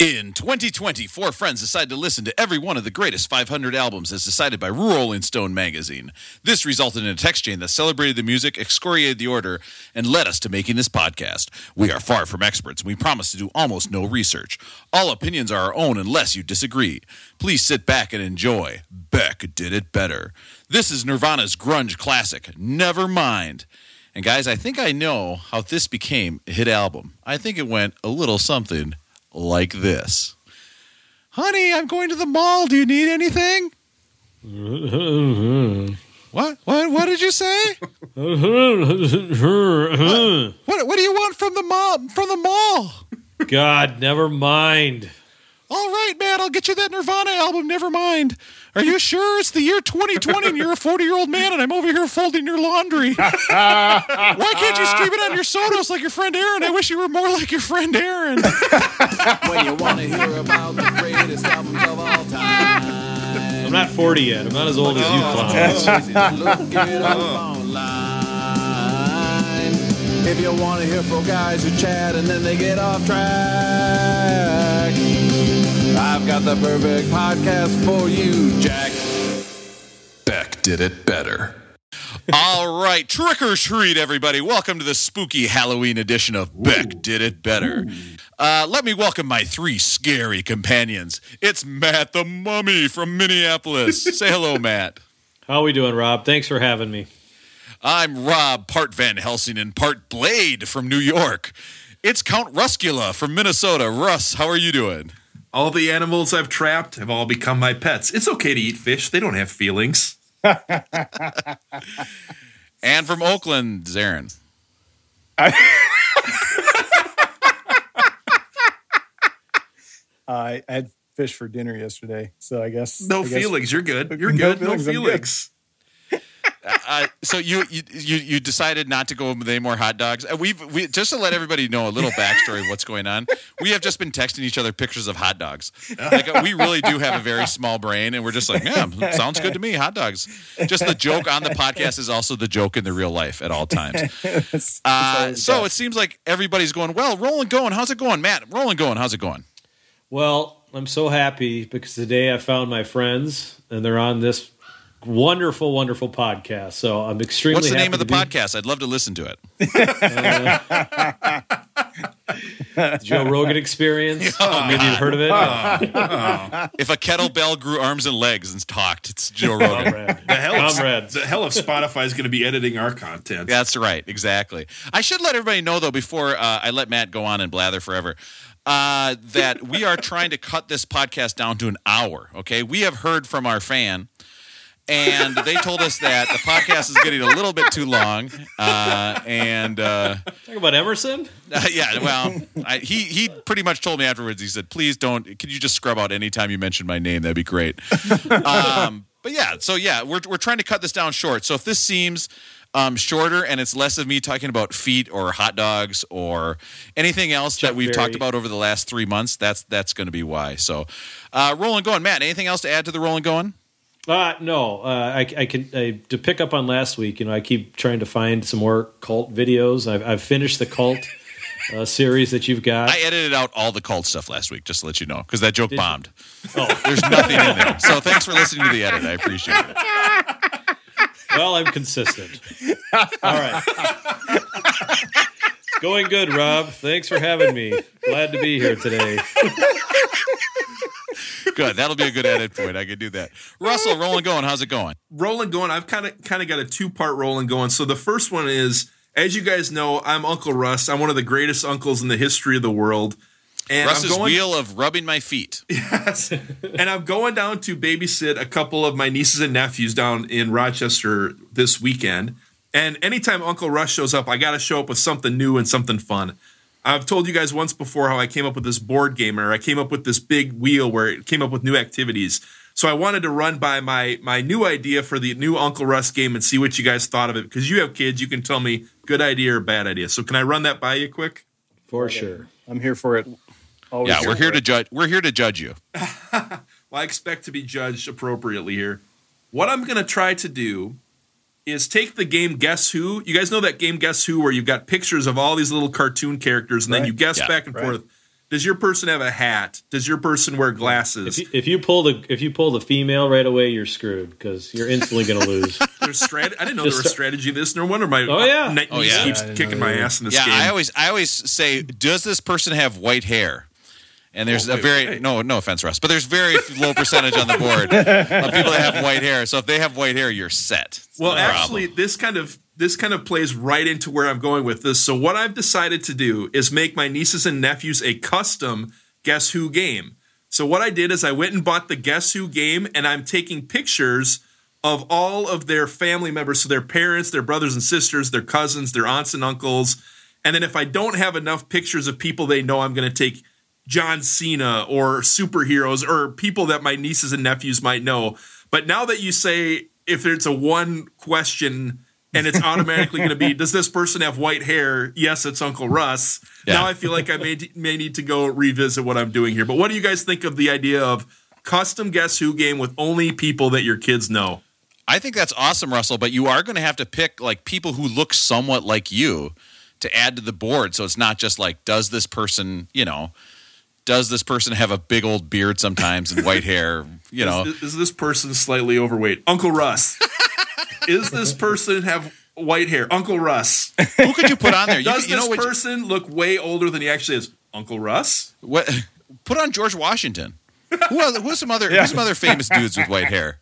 In 2020, four friends decided to listen to every one of the greatest 500 albums as decided by Rolling Stone magazine. This resulted in a text chain that celebrated the music, excoriated the order, and led us to making this podcast. We are far from experts, and we promise to do almost no research. All opinions are our own unless you disagree. Please sit back and enjoy. Beck did it better. This is Nirvana's grunge classic, Never Mind. And guys, I think I know how this became a hit album. I think it went a little something like this. Honey, I'm going to the mall. Do you need anything? what? What? What did you say? what, what? What do you want from the mall? From the mall? God, never mind. All right, man. I'll get you that Nirvana album. Never mind. Are you sure it's the year 2020 and you're a 40 year old man and I'm over here folding your laundry? Why can't you stream it on your Sonos like your friend Aaron? I wish you were more like your friend Aaron. when you want to hear about the greatest albums of all time. I'm not 40 yet. I'm not as old as you oh. clowns. Look it online. If you want to hear four guys who chat and then they get off track, I've got the perfect podcast for you, Jack. Beck did it better. All right, trick or treat, everybody. Welcome to the spooky Halloween edition of Beck Did It Better. Uh, let me welcome my three scary companions. It's Matt the Mummy from Minneapolis. Say hello, Matt. How are we doing, Rob? Thanks for having me. I'm Rob, part Van Helsing and part Blade from New York. It's Count Ruscula from Minnesota. Russ, how are you doing? All the animals I've trapped have all become my pets. It's okay to eat fish. They don't have feelings. And from Oakland, Zarin. I had fish for dinner yesterday, so I guess No I guess- feelings. You're good. You're No good. No feelings, I'm good. feelings. Uh, so you, you you you decided not to go with any more hot dogs. Uh, We've we just to let everybody know a little backstory of what's going on. We have just been texting each other pictures of hot dogs. Like uh, we really do have a very small brain, and we're just like, yeah, sounds good to me. Hot dogs. Just the joke on the podcast is also the joke in the real life at all times. It's- it's Uh, so it seems like everybody's going well. Rolling going. How's it going, Matt? Rolling going. How's it going? Well, I'm so happy because today I found my friends and they're on this wonderful, wonderful podcast. So I'm extremely What's the happy name of the be- podcast? I'd love to listen to it. Joe Rogan Experience. Oh, Maybe you've heard of it. If a kettlebell grew arms and legs and talked, it's Joe Rogan. Comrade. The hell, of, Comrades. the hell of Spotify is going to be editing our content. That's right, exactly. I should let everybody know though before uh, I let Matt go on and blather forever. Uh, that we are trying to cut this podcast down to an hour. Okay, we have heard from our fan, and they told us that the podcast is getting a little bit too long. Uh, and uh, Talk about Emerson. yeah, well, I, he he pretty much told me afterwards. He said, "Please don't. Could you just scrub out anytime you mention my name? That'd be great." Um, but yeah, so yeah, we're we're trying to cut this down short. So if this seems um, shorter and it's less of me talking about feet or hot dogs or anything else Chuck that we've Berry. talked about over the last three months, that's that's going to be why. So, uh, rolling going, Matt. Anything else to add to the rolling going? Uh, no, uh, I, I can I, to pick up on last week. You know, I keep trying to find some more cult videos. I've, I've finished the cult uh, series that you've got. I edited out all the cult stuff last week, just to let you know, because that joke Did- bombed. oh, There's nothing in there. So thanks for listening to the edit. I appreciate it. well, I'm consistent. All right. It's going good, Rob. Thanks for having me. Glad to be here today. Good. That'll be a good edit point. I could do that. Russell, rolling going. How's it going? Rolling going. I've kind of kind of got a two part rolling going. So the first one is, as you guys know, I'm Uncle Russ. I'm one of the greatest uncles in the history of the world. And Russ's I'm going, wheel of rubbing my feet. Yes. and I'm going down to babysit a couple of my nieces and nephews down in Rochester this weekend. And anytime Uncle Russ shows up, I got to show up with something new and something fun. I've told you guys once before how I came up with this board game, or I came up with this big wheel where it came up with new activities. So I wanted to run by my my new idea for the new Uncle Russ game and see what you guys thought of it. Because you have kids, you can tell me good idea or bad idea. So can I run that by you quick? For sure. I'm here for it. Always Yeah, we're here to it. judge. We're here to judge you. Well, I expect to be judged appropriately here. What I'm going to try to do is take the game Guess Who. You guys know that game Guess Who, where you've got pictures of all these little cartoon characters, and then you guess Yeah. back and Right. forth. Does your person have a hat? Does your person wear glasses? If you, if you pull the if you pull the female right away, you're screwed because you're instantly going to lose. There's strat- I didn't know there was strategy to this. No wonder my Oh, yeah. niece Oh, yeah. keeps I didn't kicking my ass in this yeah, game. I always I always say, does this person have white hair? And there's Oh, a very wait. no no offense, Russ, but there's very low percentage on the board of people that have white hair. So if they have white hair, you're set. It's Well, no problem. actually, this kind of this kind of plays right into where I'm going with this. So what I've decided to do is make my nieces and nephews a custom Guess Who game. So what I did is I went and bought the Guess Who game, and I'm taking pictures of all of their family members, so their parents, their brothers and sisters, their cousins, their aunts and uncles. And then if I don't have enough pictures of people they know, I'm going to take John Cena or superheroes or people that my nieces and nephews might know. But now that you say if it's a one question and it's automatically going to be, does this person have white hair? Yes, it's Uncle Russ. Yeah. Now I feel like I may, may need to go revisit what I'm doing here. But what do you guys think of the idea of custom Guess Who game with only people that your kids know? I think that's awesome, Russell. But you are going to have to pick like people who look somewhat like you to add to the board. So it's not just like, does this person, you know, does this person have a big old beard sometimes and white hair? You know, Is, is this person slightly overweight? Uncle Russ. is this person have white hair? Uncle Russ. who could you put on there? You, Does could- you know this which, person look way older than he actually is? Uncle Russ? what? Put on George Washington. Who other, who's some other who's some other famous dudes with white hair?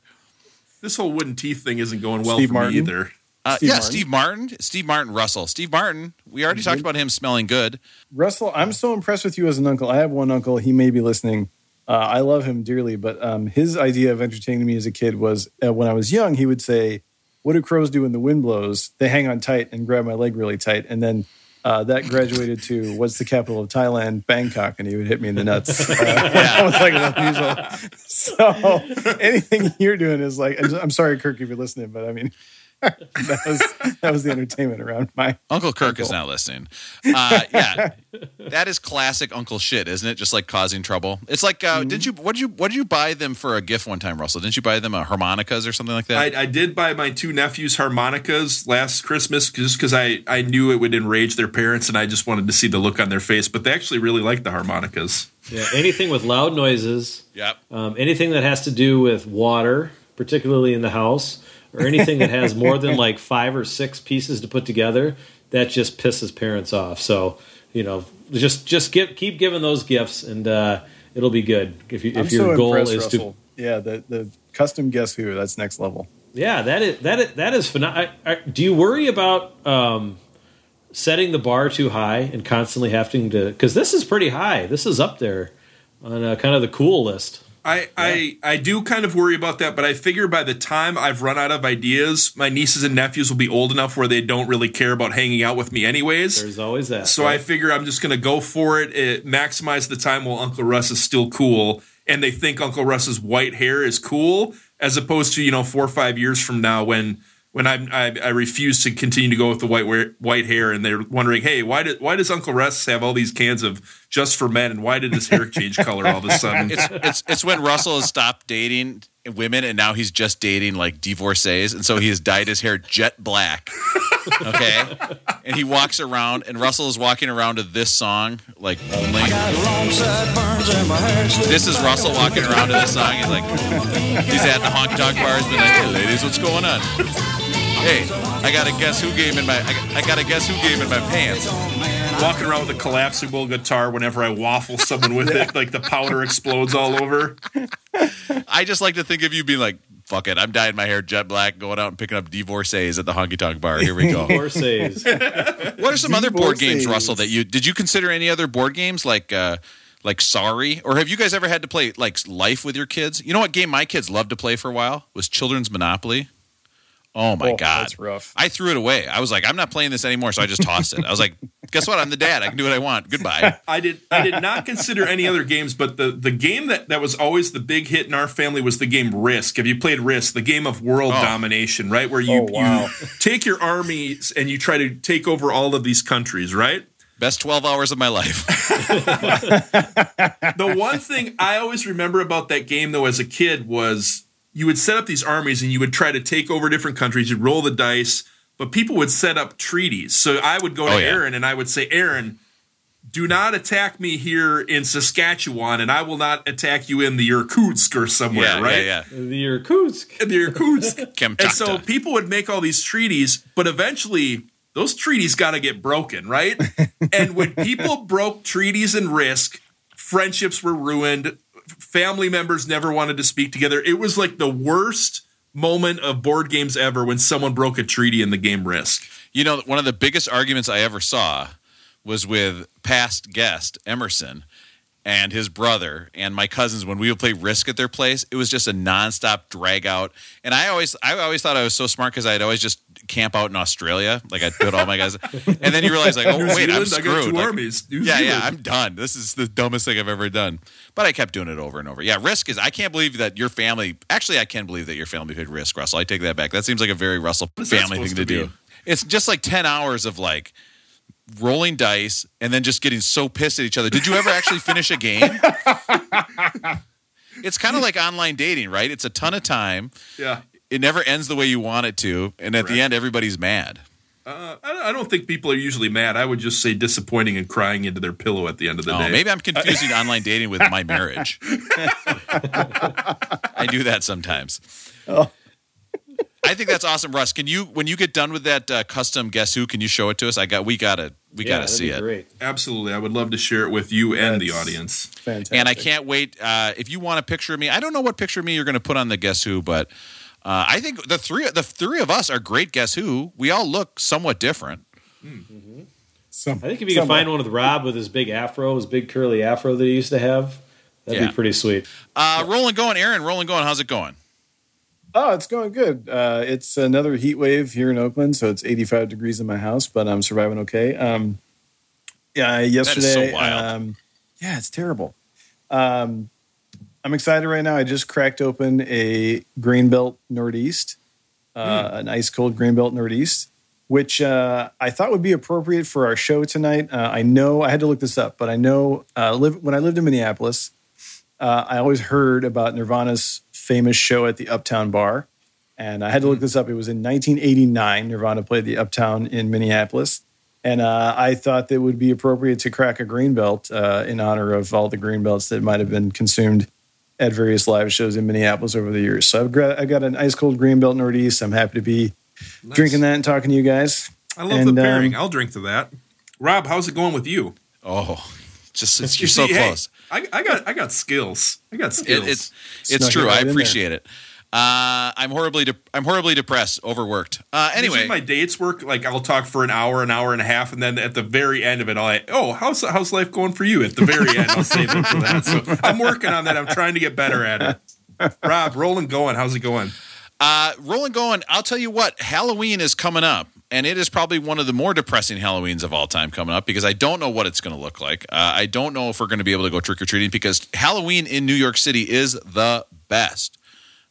This whole wooden teeth thing isn't going well Steve for Martin? me either. Uh, Steve yeah, Martin. Steve Martin, Steve Martin, Russell, Steve Martin. We already talked about him smelling good. Russell, I'm so impressed with you as an uncle. I have one uncle. He may be listening. Uh, I love him dearly, but um, his idea of entertaining me as a kid was uh, when I was young, he would say, What do crows do when the wind blows? They hang on tight and grab my leg really tight. And then uh, that graduated to What's the capital of Thailand? Bangkok. And he would hit me in the nuts. Uh, was like 11. So anything you're doing is like, I'm I'm sorry, Kirk, if you're listening, but I mean, that was that was the entertainment around my Uncle Kirk is not listening. Uh, yeah, that is classic Uncle shit, isn't it? Just like causing trouble. It's like, uh, Mm-hmm. did you what did you what did you buy them for a gift one time, Russell? Didn't you buy them a harmonicas or something like that? I, I did buy my two nephews harmonicas last Christmas just because I, I knew it would enrage their parents and I just wanted to see the look on their face. But they actually really liked the harmonicas. Yeah, anything with loud noises, yep. um, anything that has to do with water, particularly in the house, or anything that has more than like five or six pieces to put together, that just pisses parents off. So you know, just just give, keep giving those gifts, and uh, it'll be good. If you, I'm if your so goal is Russell. Yeah, the the custom guess who that's next level. yeah, that is that is, that is phenomenal. Do you worry about um, setting the bar too high and constantly having to? Because this is pretty high. This is up there on uh, kind of the cool list. I, I I do kind of worry about that, but I figure by the time I've run out of ideas, my nieces and nephews will be old enough where they don't really care about hanging out with me anyways. There's always that. So I figure I'm just going to go for it, it, maximize the time while Uncle Russ is still cool, and they think Uncle Russ's white hair is cool, as opposed to you know four or five years from now when when I'm, I I refuse to continue to go with the white white hair, and they're wondering, hey, why did why does Uncle Russ have all these cans of just for men, and why did his hair change color all of a sudden? It's it's it's when Russell has stopped dating women and now he's just dating like divorcees, and so he has dyed his hair jet black. Okay, and he walks around, and Russell is walking around to this song like only. This is Russell walking around to this song. He's like, he's at the honky tonk bars, being like, "Hey, ladies, what's going on? Hey, I got a guess who game in my I got, I got a guess who game in my pants." Walking around with a collapsible guitar whenever I waffle someone with it, like the powder explodes all over. I just like to think of you being like, "Fuck it, I'm dyeing my hair jet black, going out and picking up divorcees at the honky tonk bar. Here we go." Horses. What are some other board games, Russell? That you did you consider any other board games like uh, like Sorry, or have you guys ever had to play like Life with your kids? You know what game my kids loved to play for a while was Children's Monopoly. Oh my Oh, god, that's rough. I threw it away. I was like, I'm not playing this anymore, so I just tossed it. I was like, guess what? I'm the dad. I can do what I want. Goodbye. I did I did not consider any other games, but the the game that, that was always the big hit in our family was the game Risk. Have you played Risk? The game of world Oh. domination, right? Where you, Oh, wow. you take your armies and you try to take over all of these countries, right? Best 12 hours of my life. The one thing I always remember about that game though as a kid was you would set up these armies and you would try to take over different countries, you'd roll the dice, but people would set up treaties. So I would go to Oh, yeah. Aaron and I would say, Aaron, do not attack me here in Saskatchewan, and I will not attack you in the Irkutsk or somewhere, yeah, right? yeah, yeah. The Irkutsk. The Irkutsk. And so people would make all these treaties, but eventually those treaties got to get broken, right? and when people broke treaties and risk, friendships were ruined. Family members never wanted to speak together. It was like the worst moment of board games ever when someone broke a treaty in the game Risk. You know, one of the biggest arguments I ever saw was with past guest Emerson and his brother and my cousins when we would play Risk at their place. It was just a nonstop drag out, and I always, I always thought I was so smart because I'd always just camp out in Australia, like I'd put all my guys, and then you realize like, oh New wait, I'm Zealand, I got screwed. Like, yeah, yeah, I'm done. This is the dumbest thing I've ever done. But I kept doing it over and over. Yeah, Risk is. I can't believe that your family. Actually, I can believe that your family played Risk, Russell. I take that back. That seems like a very Russell family thing to, to do. It's just like ten hours of like rolling dice and then just getting so pissed at each other. Did you ever actually finish a game? it's kind of like online dating, right? It's a ton of time. Yeah. It never ends the way you want it to, and at the end, everybody's mad. Uh, I I don't think people are usually mad. I would just say disappointing and crying into their pillow at the end of the Oh, day. maybe I'm confusing online dating with my marriage. I do that sometimes. I think that's awesome, Russ. Can you, when you get done with that uh, custom guess who, can you show it to us? I got, we gotta, we Yeah, gotta see it. Great. Absolutely. I would love to share it with you and the audience. Fantastic. And I can't wait. Uh, if you want a picture of me, I don't know what picture of me you're going to put on the guess who, but uh, I think the three, the three of us are great. Guess who? We all look somewhat different. Some, I think if you can find one with Rob with his big afro, his big curly afro that he used to have, that'd Yeah. be pretty sweet. Uh, rolling, going, Aaron. Rolling, going. How's it going? Oh, it's going good. Uh, it's another heat wave here in Oakland, so it's 85 degrees in my house, but I'm surviving okay. Um, yeah, yesterday. wild. Um, yeah, it's terrible. Um, I'm excited right now. I just cracked open a Grain Belt Northeast, uh, an ice cold Grain Belt Northeast, which uh, I thought would be appropriate for our show tonight. Uh, I know I had to look this up, but I know uh, live, when I lived in Minneapolis, uh, I always heard about Nirvana's famous show at the Uptown Bar. And I had to look this up. It was in 1989. Nirvana played the Uptown in Minneapolis. And uh, I thought that it would be appropriate to crack a Grain Belt uh, in honor of all the Grain Belts that might have been consumed at various live shows in Minneapolis over the years. So I've got, I've got an ice cold Grain Belt Northeast. I'm happy to be drinking that and talking to you guys. I love And, the pairing. um, I'll drink to that. Rob, how's it going with you? Oh, just it's, You you're so hey, close. I, I got I got skills. I got It, skills. it's it's Snuck it true. right I appreciate it. Uh, I'm horribly de- I'm horribly depressed, overworked. Uh, Usually anyway, my dates work like I'll talk for an hour, an hour and a half, and then at the very end of it, I'll like, oh, how's how's life going for you? At the very end, I'll save it for that. So I'm working on that. I'm trying to get better at it. Rob, rolling, going. How's it going? uh, rolling going. I'll tell you what. Halloween is coming up, and it is probably one of the more depressing Halloweens of all time coming up because I don't know what it's going to look like. Uh, I don't know if we're going to be able to go trick or treating because Halloween in New York City is the best.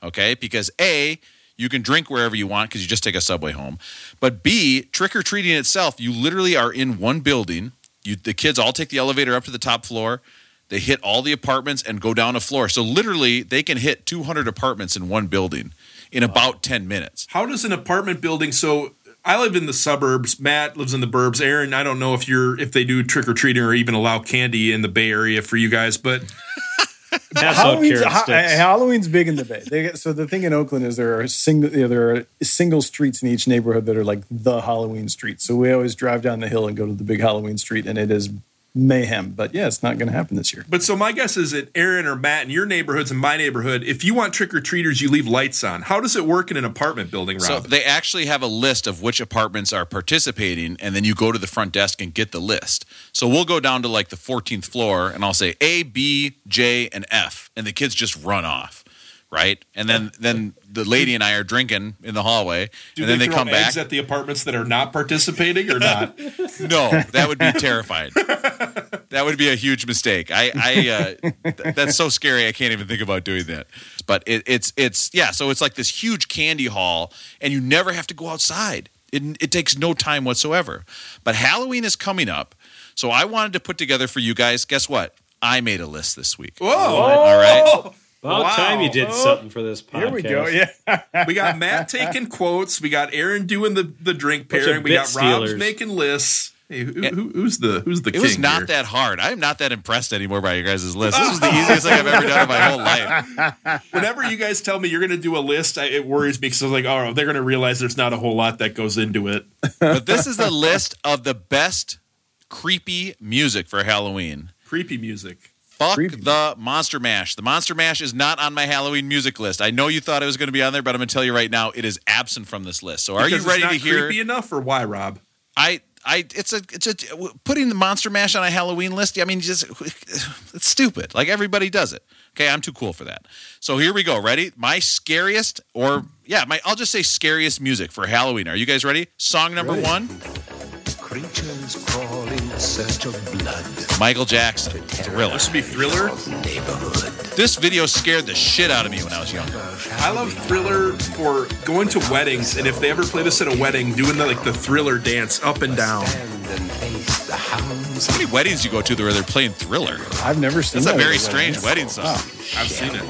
Okay, because a you can drink wherever you want because you just take a subway home, but b trick or treating itself, you literally are in one building. You the kids all take the elevator up to the top floor. They hit all the apartments and go down a floor. So literally, they can hit 200 apartments in one building in about 10 minutes. How does an apartment building? So I live in the suburbs. Matt lives in the burbs. Aaron, I don't know if you're if they do trick or treating or even allow candy in the Bay Area for you guys, but Halloween's, ha- Halloween's big in the Bay. They so the thing in Oakland is there are single you know, there are single streets in each neighborhood that are like the Halloween street. So we always drive down the hill and go to the big Halloween street, and it is mayhem. But yeah, it's not going to happen this year. But so my guess is that Aaron or Matt in your neighborhoods and my neighborhood, if you want trick or treaters, you leave lights on. How does it work in an apartment building, Rob? So they actually have a list of which apartments are participating, and then you go to the front desk and get the list. So we'll go down to like the 14th floor, and I'll say A, B, J, and F, and the kids just run off, right? And then then the lady and I are drinking in the hallway, do and then they, they, throw come back. at the apartments that are not participating or not? No, that would be terrifying. that would be a huge mistake. I, I uh, th- that's so scary. I can't even think about doing that. But it, it's, it's, yeah. So it's like this huge candy hall, and you never have to go outside. It, it takes no time whatsoever. But Halloween is coming up, so I wanted to put together for you guys. Guess what? I made a list this week. Whoa! All right. About Wow. time you did oh, something for this podcast. Here we go. Yeah. We got Matt taking quotes. We got Aaron doing the, the drink pairing. We bit got Rob's making lists. Hey, who, who, who's the who's the It king? was not here? that hard. I'm not that impressed anymore by your guys' list. This was the easiest thing I've ever done in my whole life. Whenever you guys tell me you're going to do a list, I, it worries me because I was like, oh, they're going to realize there's not a whole lot that goes into it. But this is the list of the best creepy music for Halloween. Creepy music. Fuck Creepy. the Monster Mash. The Monster Mash is not on my Halloween music list. I know you thought it was going to be on there, but I'm going to tell you right now, it is absent from this list. So are Because you ready to hear? creepy enough, or why, Rob? I, I, it's a, it's a putting the Monster Mash on a Halloween list. I mean, just it's stupid. Like everybody does it. Okay, I'm too cool for that. So here we go. Ready? My scariest, or yeah, my I'll just say scariest music for Halloween. Are you guys ready? Song number one. Creatures crawl in search of blood. Michael Jackson, Thriller. This would be Thriller. Neighborhood. This video scared the shit out of me when I was younger. I love Thriller for going to weddings, and if they ever play this at a wedding, doing the like the Thriller dance up and down. Stand and face the hounds. How many weddings you go to where they're playing Thriller? I've never seen That's a very strange wedding song. I've seen it.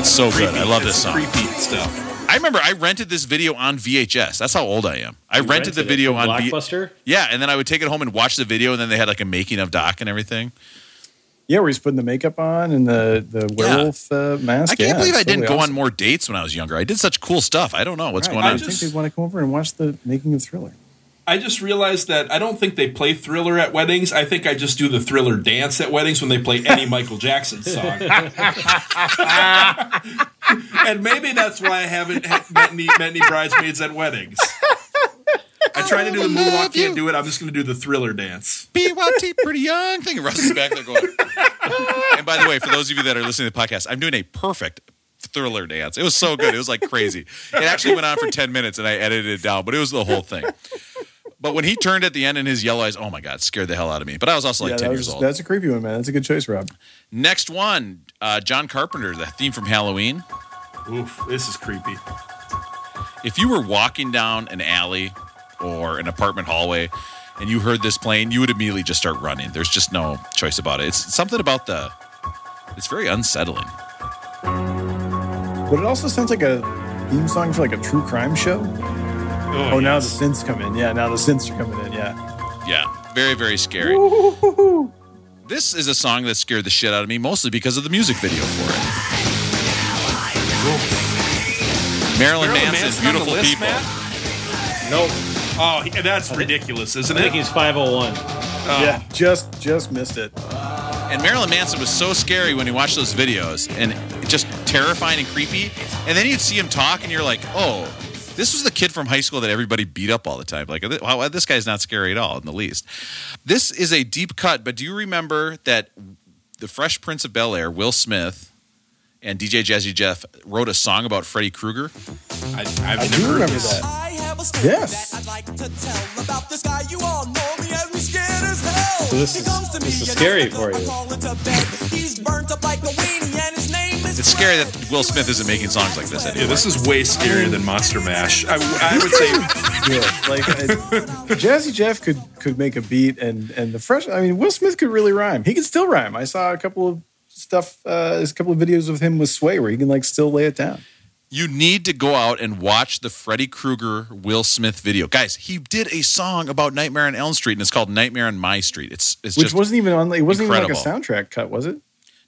It's so good. I love this song. Creepy stuff. I remember I rented this video on VHS. That's how old I am. I rented, rented the video from on V- Blockbuster? Yeah, and then I would take it home and watch the video, and then they had like a making of doc and everything. Yeah, where he's putting the makeup on and the the werewolf uh, mask. I can't Yeah, believe I didn't totally go awesome. on more dates when I was younger. I did such cool stuff. I don't know what's Right. going I on. I think just- they'd want to come over and watch the making of Thriller. I just realized that I don't think they play Thriller at weddings. I think I just do the Thriller dance at weddings when they play any Michael Jackson song. and maybe that's why I haven't met any, met any bridesmaids at weddings. I try to do the moonwalk, love can't do it. I'm just going to do the Thriller dance. PYT, pretty young thing. Russ is back there going. and by the way, for those of you that are listening to the podcast, I'm doing a perfect thriller dance. It was so good. It was like crazy. It actually went on for 10 minutes and I edited it down, but it was the whole thing. But when he turned at the end and his yellow eyes, oh my God, scared the hell out of me. But I was also like yeah, 10 that years old. that's a creepy one, man. That's a good choice, Rob. Next one, uh, John Carpenter, the theme from Halloween. Oof, this is creepy. If you were walking down an alley or an apartment hallway and you heard this playing, you would immediately just start running. There's just no choice about it. It's something about the, it's very unsettling. But it also sounds like a theme song for like a true crime show. Oh, now the synths come in. Yeah, now the synths are coming in. Yeah. Yeah, very, very scary. This is a song that scared the shit out of me, mostly because of the music video for it. Marilyn, Marilyn Manson, Manson Beautiful list, People. Matt? Nope. Oh, that's ridiculous, isn't it? I think he's 501. Yeah, just just missed it. And Marilyn Manson was so scary when you watch those videos and just terrifying and creepy. And then you'd see him talk and you're like, oh, this was the kid from high school that everybody beat up all the time. Like, wow, this guy's not scary at all in the least. This is a deep cut, but do you remember that the Fresh Prince of Bel Air, Will Smith, and DJ Jazzy Jeff wrote a song about Freddy Krueger? I, I've I never do heard remember this. that. I have a story Yes. that I'd like to tell about this guy. You all know me as we scared as hell. So this He is- comes to this me is scary for you. It's scary that Will Smith isn't making songs like this Yeah, anymore. this is way scarier than Monster Mash. I, I would say Yeah, like I, Jazzy Jeff could could make a beat, and and the fresh. I mean, Will Smith could really rhyme. He could still rhyme. I saw a couple of stuff, uh, a couple of videos of him with Sway where he can like still lay it down. You need to go out and watch the Freddy Krueger Will Smith video. Guys, he did a song about Nightmare on Elm Street and it's called Nightmare on My Street. It's it's Which just wasn't even on. It wasn't even incredible. like a soundtrack cut, was it?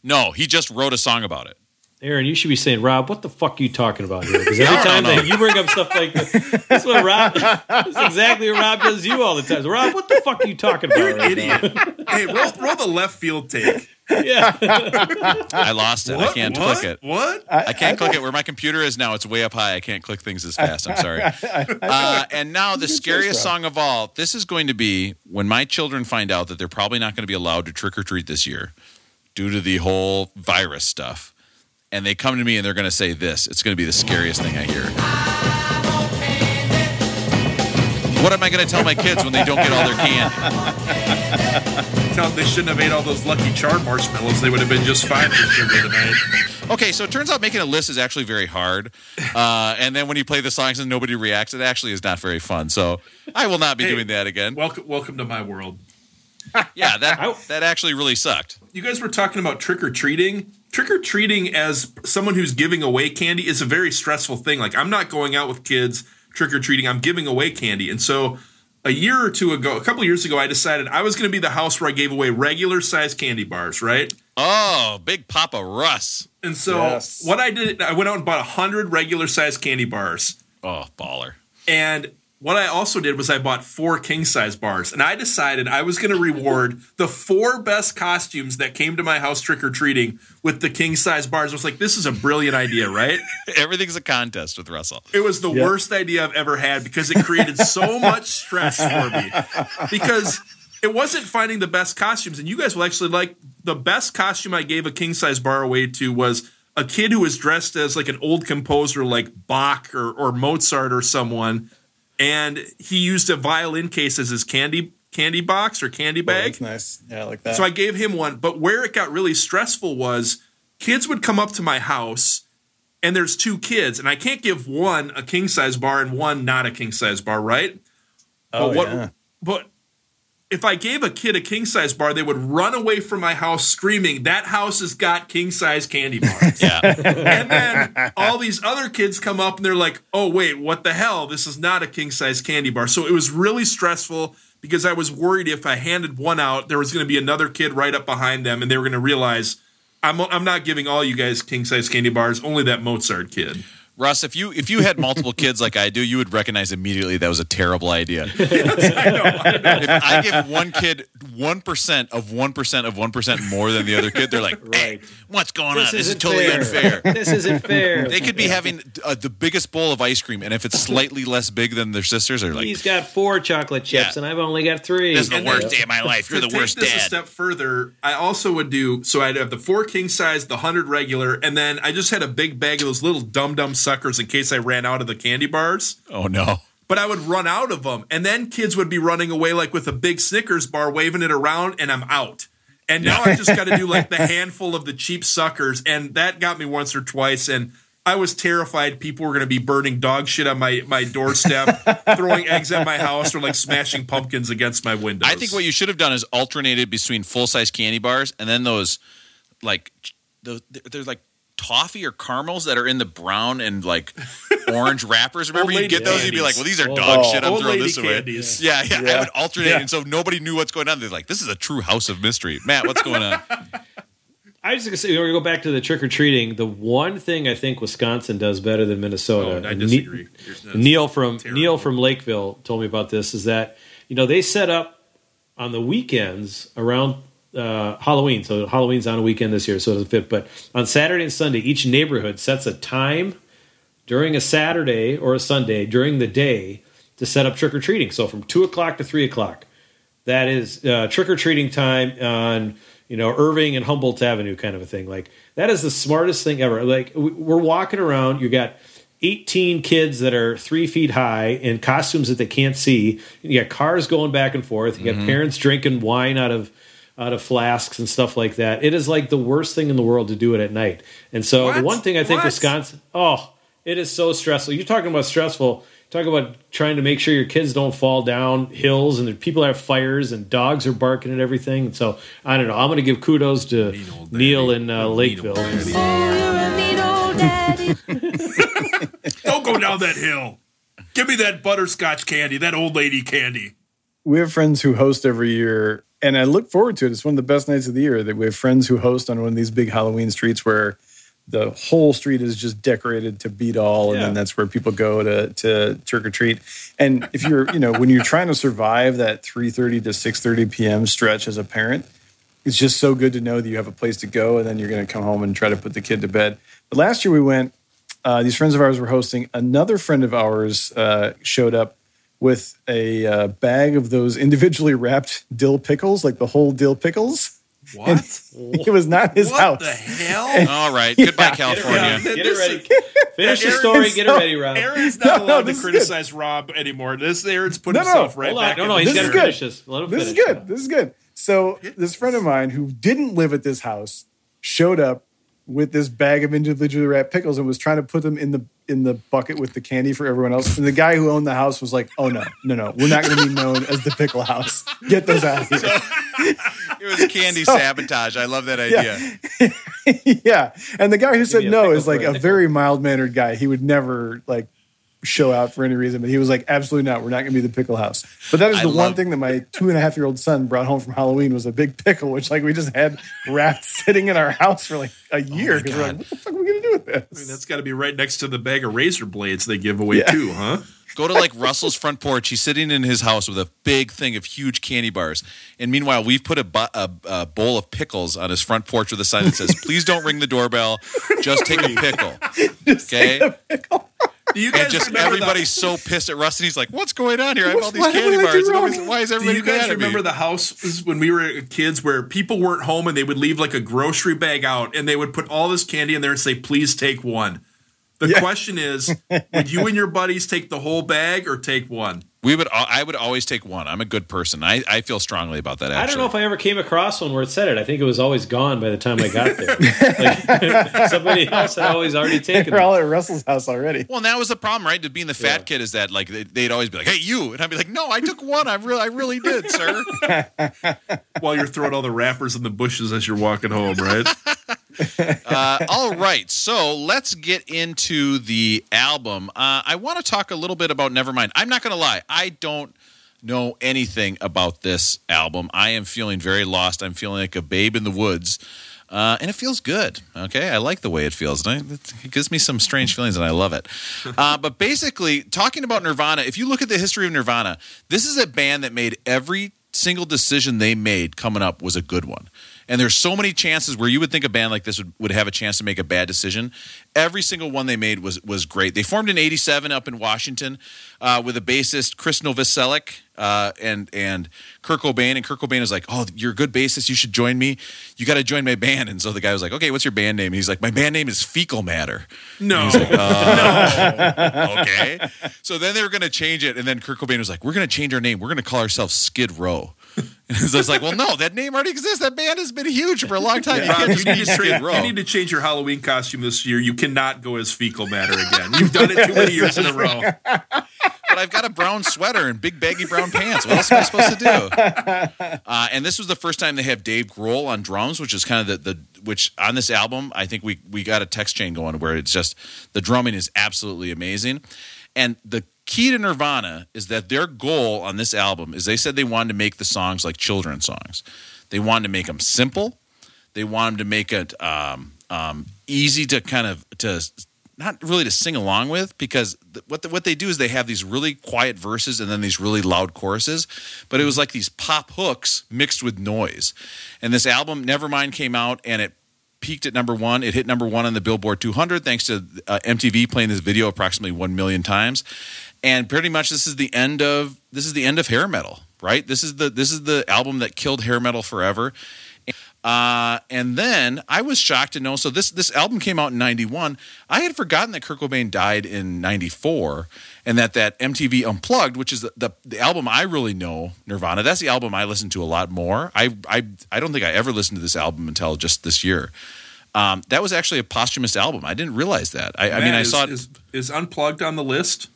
No, he just wrote a song about it. Aaron, you should be saying, Rob, what the fuck are you talking about here? Because every No, no, time that you bring up stuff like this, that's what Rob. That's exactly what Rob does you all the time. So, Rob, what the fuck are you talking about? right now? idiot. hey, roll, roll the left field take. Yeah, I lost it. I can't what? click it. What? I can't click it. Where my computer is now, it's way up high. I can't click things as fast. I'm sorry. Uh, and now the scariest Rob. song of all. This is going to be when my children find out that they're probably not going to be allowed to trick or treat this year due to the whole virus stuff. And they come to me and they're going to say this. It's going to be the scariest thing I hear. What am I going to tell my kids when they don't get all their candy? Tell them they shouldn't have ate all those Lucky Charm marshmallows. They would have been just fine for sugar tonight. Okay, so it turns out making a list is actually very hard. Uh, and then when you play the songs and nobody reacts, it actually is not very fun. So I will not be Hey, doing that again. Welcome, welcome to my world. yeah, that that actually really sucked. You guys were talking about trick or treating. Trick or treating as someone who's giving away candy is a very stressful thing. Like I'm not going out with kids trick or treating, I'm giving away candy. And so a year or two ago, a couple years ago, I decided I was going to be the house where I gave away regular size candy bars, right? Oh, Big Papa Russ. And so Yes. what I did, I went out and bought 100 regular size candy bars. Oh, baller. And what I also did was I bought four king size bars. And I decided I was going to reward the four best costumes that came to my house trick or treating with the king size bars. I was like, this is a brilliant idea, right? Everything's a contest with Russell. It was the Yep. worst idea I've ever had because it created so much stress for me. Because it wasn't finding the best costumes, and you guys will actually like the best costume I gave a king size bar away to was a kid who was dressed as like an old composer like Bach or, or Mozart or someone, and he used a violin case as his candy candy box or candy Oh, bag. that's nice. Yeah, I like that. So I gave him one. But where it got really stressful was kids would come up to my house and there's two kids, and I can't give one a king size bar and one not a king size bar, right? oh, but what yeah. but if I gave a kid a king size bar, they would run away from my house screaming, That house has got king size candy bars. Yeah. and then all these other kids come up and they're like, "Oh wait, what the hell? This is not a king size candy bar." So it was really stressful because I was worried if I handed one out, there was going to be another kid right up behind them, and they were going to realize I'm I'm not giving all you guys king size candy bars, only that Mozart kid. Russ, if you if you had multiple kids like I do, you would recognize immediately that was a terrible idea. I know, I know. If I give one kid one percent of one percent of one percent more than the other kid, they're like, "Hey, Right. what's going on? This is isn't totally fair. unfair." This isn't fair. They could be having uh, the biggest bowl of ice cream, and if it's slightly less big than their sisters, they're like, He's got four chocolate chips, Yeah. and I've only got three. "This is the And worst day of my life. You're to the take worst this a step further, I also would do so. I'd have the four king size, the hundred regular, and then I just had a big bag of those little dum dum suckers in case I ran out of the candy bars. Oh no! But I would run out of them, and then kids would be running away like with a big Snickers bar, waving it around, and I'm out. And now I just got to do like the handful of the cheap suckers, and that got me once or twice, and. I was terrified people were going to be burning dog shit on my, my doorstep, throwing eggs at my house, or like smashing pumpkins against my windows. I think what you should have done is alternated between full size candy bars and then those like those they're like toffee or caramels that are in the brown and like orange wrappers. Remember you get those, you'd be like, "Well, these are Oh. dog shit. I'm throwing this away." candies. Yeah, yeah, I would alternate, Yeah. and so nobody knew what's going on. They're like, "This is a true house of mystery." Matt, what's going on? I was just gonna say, we're gonna go back to the trick or treating. The one thing I think Wisconsin does better than Minnesota. Oh, I disagree. Ne- Neil from terrible. Neil from Lakeville told me about this. Is that you know they set up on the weekends around uh, Halloween. So Halloween's on a weekend this year, so it doesn't fit. But on Saturday and Sunday, each neighborhood sets a time during a Saturday or a Sunday during the day to set up trick or treating. So from two o'clock to three o'clock, that is uh, trick or treating time on you know Irving and Humboldt Avenue, kind of a thing. Like that is the smartest thing ever. Like we- we're walking around, you got. 18 kids that are three feet high in costumes that they can't see. You got cars going back and forth. You got parents drinking wine out of out of flasks and stuff like that. It is like the worst thing in the world to do it at night. And so the one thing I think What? Wisconsin, oh, it is so stressful. You're talking about stressful. Talk about trying to make sure your kids don't fall down hills and people have fires and dogs are barking and everything. And so I don't know. I'm going to give kudos to Mean Neil in uh, Lakeville. daddy. You're a mean old daddy. Don't go down that hill. Give me that butterscotch candy, that old lady candy. we have friends who host every year, and I look forward to it. It's one of the best nights of the year that we have friends who host on one of these big Halloween streets where the whole street is just decorated to beat all, and Yeah. then that's where people go to to trick or treat. And if you're, you know, when you're trying to survive that 3:30 to 6:30 p.m. stretch as a parent, it's just so good to know that you have a place to go, and then you're going to come home and try to put the kid to bed. But last year we went. Uh, these friends of ours were hosting. Another friend of ours uh, showed up with a uh, bag of those individually wrapped dill pickles, like the whole dill pickles. What? It was not his what house. the hell? All right, goodbye, Yeah. California. Get it This ready. Finish the story. is Get it ready, Rob. Aaron's not No, no, allowed this to is criticize Rob anymore. This Aaron's put No, no. himself right Hold back. No, no, the he's This got is to good. finish this. Let him This is finish. good. This is good. So this friend of mine who didn't live at this house showed up with this bag of individually wrapped pickles and was trying to put them in the in the bucket with the candy for everyone else. And the guy who owned the house was like, "Oh no, no, no, we're not going to be known as the pickle house. Get those out of here." It was candy sabotage. I love that idea. yeah. And the guy who said no is like a a very mild mannered guy. He would never like show out for any reason, but he was like, absolutely not. We're not going to be the pickle house. But that is I the one love- thing that my two and a half year old son brought home from Halloween was a big pickle, which like we just had wrapped sitting in our house for like a oh year because we're like, God. what the fuck are we going to do with this? I mean, that's got to be right next to the bag of razor blades they give away Yeah. too, huh? Go to like Russell's front porch. He's sitting in his house with a big thing of huge candy bars. And meanwhile, we've put a, bu- a, a bowl of pickles on his front porch with a sign that says, "Please don't ring the doorbell. Just take a pickle." Okay. Do you guys And just remember the- everybody's so pissed at Russ, and he's like, "What's going on here? I have all these What candy did I do bars. and wrong? nobody's- Why is Do everybody you guys mad at me?" remember the houses when we were kids where people weren't home and they would leave like a grocery bag out and they would put all this candy in there and say, please take one? The Yeah. question is, would you and your buddies take the whole bag or take one? We would. I would always take one. I'm a good person. I, I feel strongly about that. Actually. I don't know if I ever came across one where it said it. I think it was always gone by the time I got there. Like, somebody else had always already taken They're all at Russell's house already. Well, and that was the problem, right? To being the fat Yeah. kid is that like they- they'd always be like, "Hey, you," and I'd be like, "No, I took one. I really, I really did, sir." While you're throwing all the wrappers in the bushes as you're walking home, right? Uh, all right, so let's get into the album. Uh, I want to talk a little bit about Nevermind. I'm not going to lie, I don't know anything about this album. I am feeling very lost. I'm feeling like a babe in the woods. Uh, and it feels good. Okay, I like the way it feels. And I, it gives me some strange feelings, and I love it. Uh, but basically, talking about Nirvana, if you look at the history of Nirvana, this is a band that made every single decision they made coming up was a good one. And there's so many chances where you would think a band like this would, would have a chance to make a bad decision. Every single one they made was was great. They formed in '87 up in Washington uh, with a bassist Chris Novoselic uh, and and Kurt Cobain. And Kurt Cobain was like, "Oh, you're a good bassist. You should join me. You got to join my band." And so the guy was like, "Okay, what's your band name?" And he's like, "My band name is Fecal Matter." No. okay. So then they were going to change it, and then Kurt Cobain was like, "We're going to change our name. We're going to call ourselves Skid Row." And so it's like, well, no, that name already exists. That band has been huge for a long time. You can't you need, be to tra- you need to change your Halloween costume this year. You cannot go as fecal matter again. You've done it too many years in a row. but I've got a brown sweater and big baggy brown pants. What else am I supposed to do? Uh, and this was the first time they have Dave Grohl on drums, which is kind of the, the which on this album I think we we got a text chain going where it's just the drumming is absolutely amazing, and the key to Nirvana is that their goal on this album is they said they wanted to make the songs like children's songs. They wanted to make them simple. They wanted to make it um, um, easy to kind of to not really to sing along with because what the, what they do is they have these really quiet verses and then these really loud choruses, but it was like these pop hooks mixed with noise. And this album Nevermind came out and it peaked at number one. It hit number one on the Billboard 200 thanks to uh, MTV playing this video approximately one million times. And pretty much this is the end of this is the end of hair metal, right? This is the this is the album that killed hair metal forever. Uh, and then I was shocked to know. So this this album came out in '91. I had forgotten that Kurt Cobain died in '94, and that that MTV Unplugged, which is the, the the album I really know, Nirvana. That's the album I listen to a lot more. I I I don't think I ever listened to this album until just this year. Um, that was actually a posthumous album. I didn't realize that. I, I mean, I is, saw it. Is, is unplugged on the list?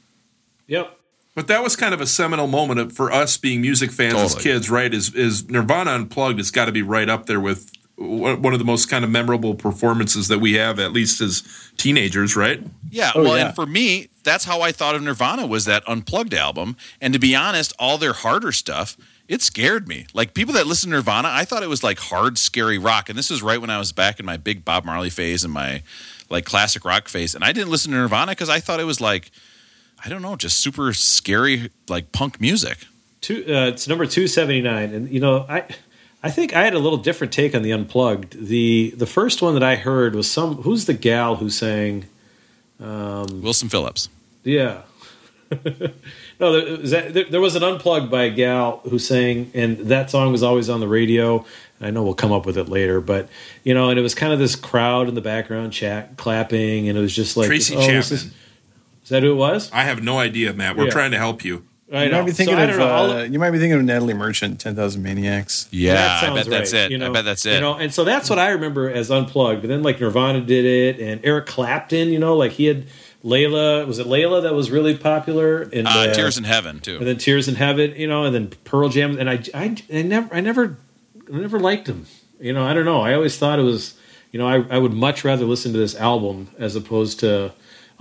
Yep. But that was kind of a seminal moment of- for us being music fans as kids, right? Is is Nirvana Unplugged has got to be right up there with one one of the most kind of memorable performances that we have, at least as teenagers, right? Yeah, Oh, well, yeah. and for me, that's how I thought of Nirvana was that unplugged album. And to be honest, all their harder stuff, it scared me. Like people that listen to Nirvana, I thought it was like hard, scary rock. And this was right when I was back in my big Bob Marley phase and my like classic rock phase. And I didn't listen to Nirvana because I thought it was like, I don't know, just super scary, like punk music. Two, uh, it's number two seventy nine, and you know I. I think I had a little different take on the unplugged. the The first one that I heard was some. Who's the gal who sang? Wilson Phillips. Yeah. no, there was, that, there, there was an unplugged by a gal who sang, and that song was always on the radio. I know we'll come up with it later, but you know, and it was kind of this crowd in the background, chat clapping, and it was just like Tracy oh, this Chapman. Is, is that who it was? I have no idea, Matt. We're Yeah. trying to help you. I You know. might be thinking so, I of don't know. I'll- uh, you might be thinking of Natalie Merchant, Ten Thousand Maniacs. Yeah, That I sounds bet that's right, it. you know? I bet that's it. You know, and so that's what I remember as unplugged. But then like Nirvana did it, and Eric Clapton. You know, like he had Layla. Was it Layla that was really popular? And uh, Tears in Heaven, too. and too. then Tears in Heaven. You know, and then Pearl Jam. And I, I, I never, I never, I never liked him. You know, I don't know. I always thought it was. You know, I, I would much rather listen to this album as opposed to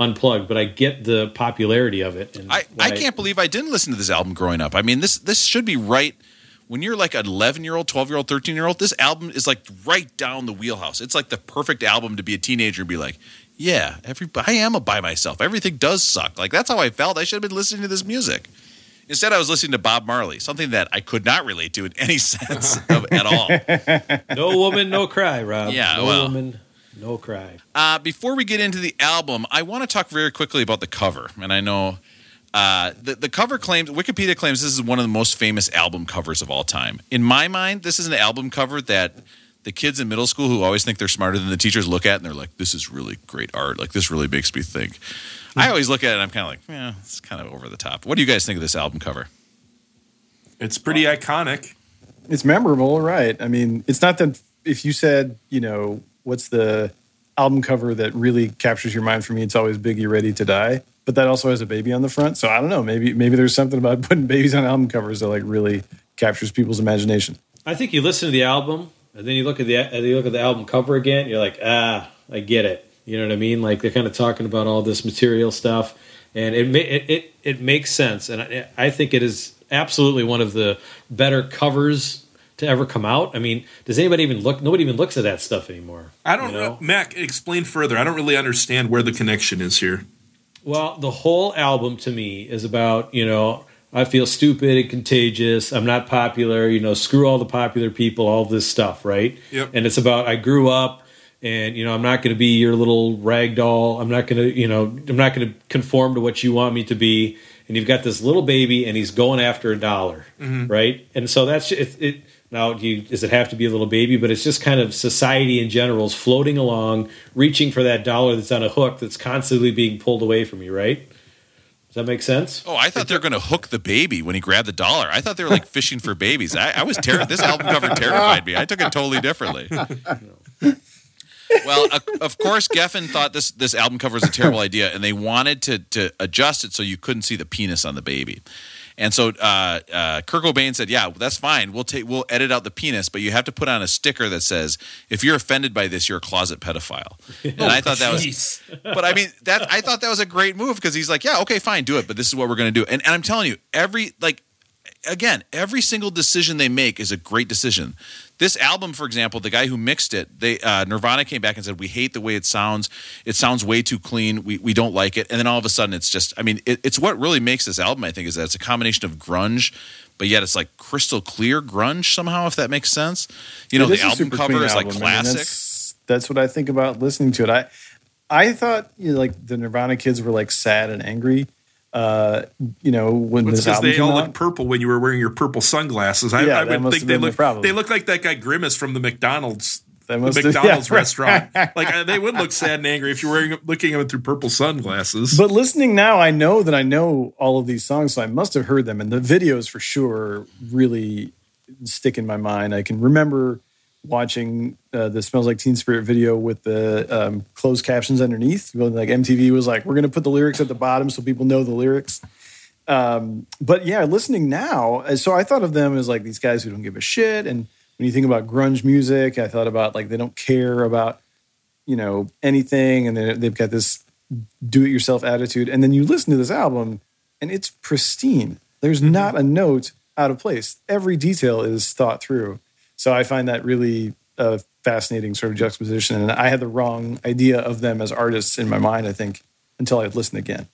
unplugged, but I get the popularity of it. And I, I can't believe I didn't listen to this album growing up. I mean, this this should be right when you're like an 11 year old, 12 year old, 13 year old. This album is like right down the wheelhouse. It's like the perfect album to be a teenager and be like, yeah, every I am a by myself. Everything does suck. Like that's how I felt. I should have been listening to this music. Instead, I was listening to Bob Marley, something that I could not relate to in any sense of, at all. No woman, no cry, Rob. Yeah, no well. woman, no cry. Uh, before we get into the album, I want to talk very quickly about the cover. And I know uh, the, the cover claims, Wikipedia claims this is one of the most famous album covers of all time. In my mind, this is an album cover that the kids in middle school who always think they're smarter than the teachers look at and they're like, this is really great art. Like, this really makes me think. I always look at it and I'm kind of like, yeah, it's kind of over the top. What do you guys think of this album cover? It's pretty iconic. It's memorable, right? I mean, it's not that if you said, you know, what's the album cover that really captures your mind for me, it's always Biggie Ready to Die. But that also has a baby on the front. So I don't know. Maybe maybe there's something about putting babies on album covers that like really captures people's imagination. I think you listen to the album and then you look at the and you look at the album cover again. You're like, ah, I get it. You know what I mean? Like they're kind of talking about all this material stuff, and it it it, it makes sense. And I, I think it is absolutely one of the better covers to ever come out. I mean, does anybody even look? Nobody even looks at that stuff anymore. I don't you know. Mac, explain further. I don't really understand where the connection is here. Well, the whole album to me is about, you know, I feel stupid and contagious. I'm not popular, you know, screw all the popular people, all this stuff, right? Yep. And it's about I grew up and, you know, I'm not going to be your little rag doll. I'm not going to, you know, I'm not going to conform to what you want me to be. And you've got this little baby and he's going after a dollar, mm-hmm. right? And so that's it, it now, do you, does it have to be a little baby? But it's just kind of society in general is floating along, reaching for that dollar that's on a hook that's constantly being pulled away from you, right? Does that make sense? Oh, I thought they were going to hook the baby when he grabbed the dollar. I thought they were like fishing for babies. I, I was terrified. This album cover terrified me. I took it totally differently. Well, of course, Geffen thought this this album cover was a terrible idea, and they wanted to to adjust it so you couldn't see the penis on the baby. And so uh, uh, Kurt Cobain said, "Yeah, that's fine. We'll take we'll edit out the penis, but you have to put on a sticker that says if you're offended by this, you're a closet pedophile." And I thought that was but I mean that I thought that was a great move because he's like, yeah, okay, fine, do it, but this is what we're going to do. And, and I'm telling you, every like again, every single decision they make is a great decision. This album, for example, the guy who mixed it, they uh, Nirvana came back and said, "We hate the way it sounds. It sounds way too clean. We we don't like it." And then all of a sudden, it's just, I mean, it, it's what really makes this album. I think is that it's a combination of grunge. But yet it's like crystal clear grunge somehow, if that makes sense. You know, the album cover is like album. I mean, classic. that's, that's what I think about listening to it. I I thought you know, like the Nirvana kids were like sad and angry. Uh, you know when this album they all out. look purple when you were wearing your purple sunglasses. I, Yeah, I would think they the look problem. they look like that guy Grimace from the McDonald's the must have- McDonald's yeah, right. restaurant. Like uh, they would look sad and angry if you were wearing looking at them through purple sunglasses. But listening now, I know that I know all of these songs, so I must have heard them. And the videos for sure really stick in my mind. I can remember watching uh, the "Smells Like Teen Spirit" video with the um, closed captions underneath. Like MTV was like, "We're going to put the lyrics at the bottom so people know the lyrics." Um, but yeah, listening now, uh, so I thought of them as like these guys who don't give a shit. And when you think about grunge music, I thought about like they don't care about you know anything, and they, they've got this do-it-yourself attitude. And then you listen to this album, and it's pristine. There's not a note out of place. Every detail is thought through. So I find that really a fascinating sort of juxtaposition. And I had the wrong idea of them as artists in my mind. I think until I listened again.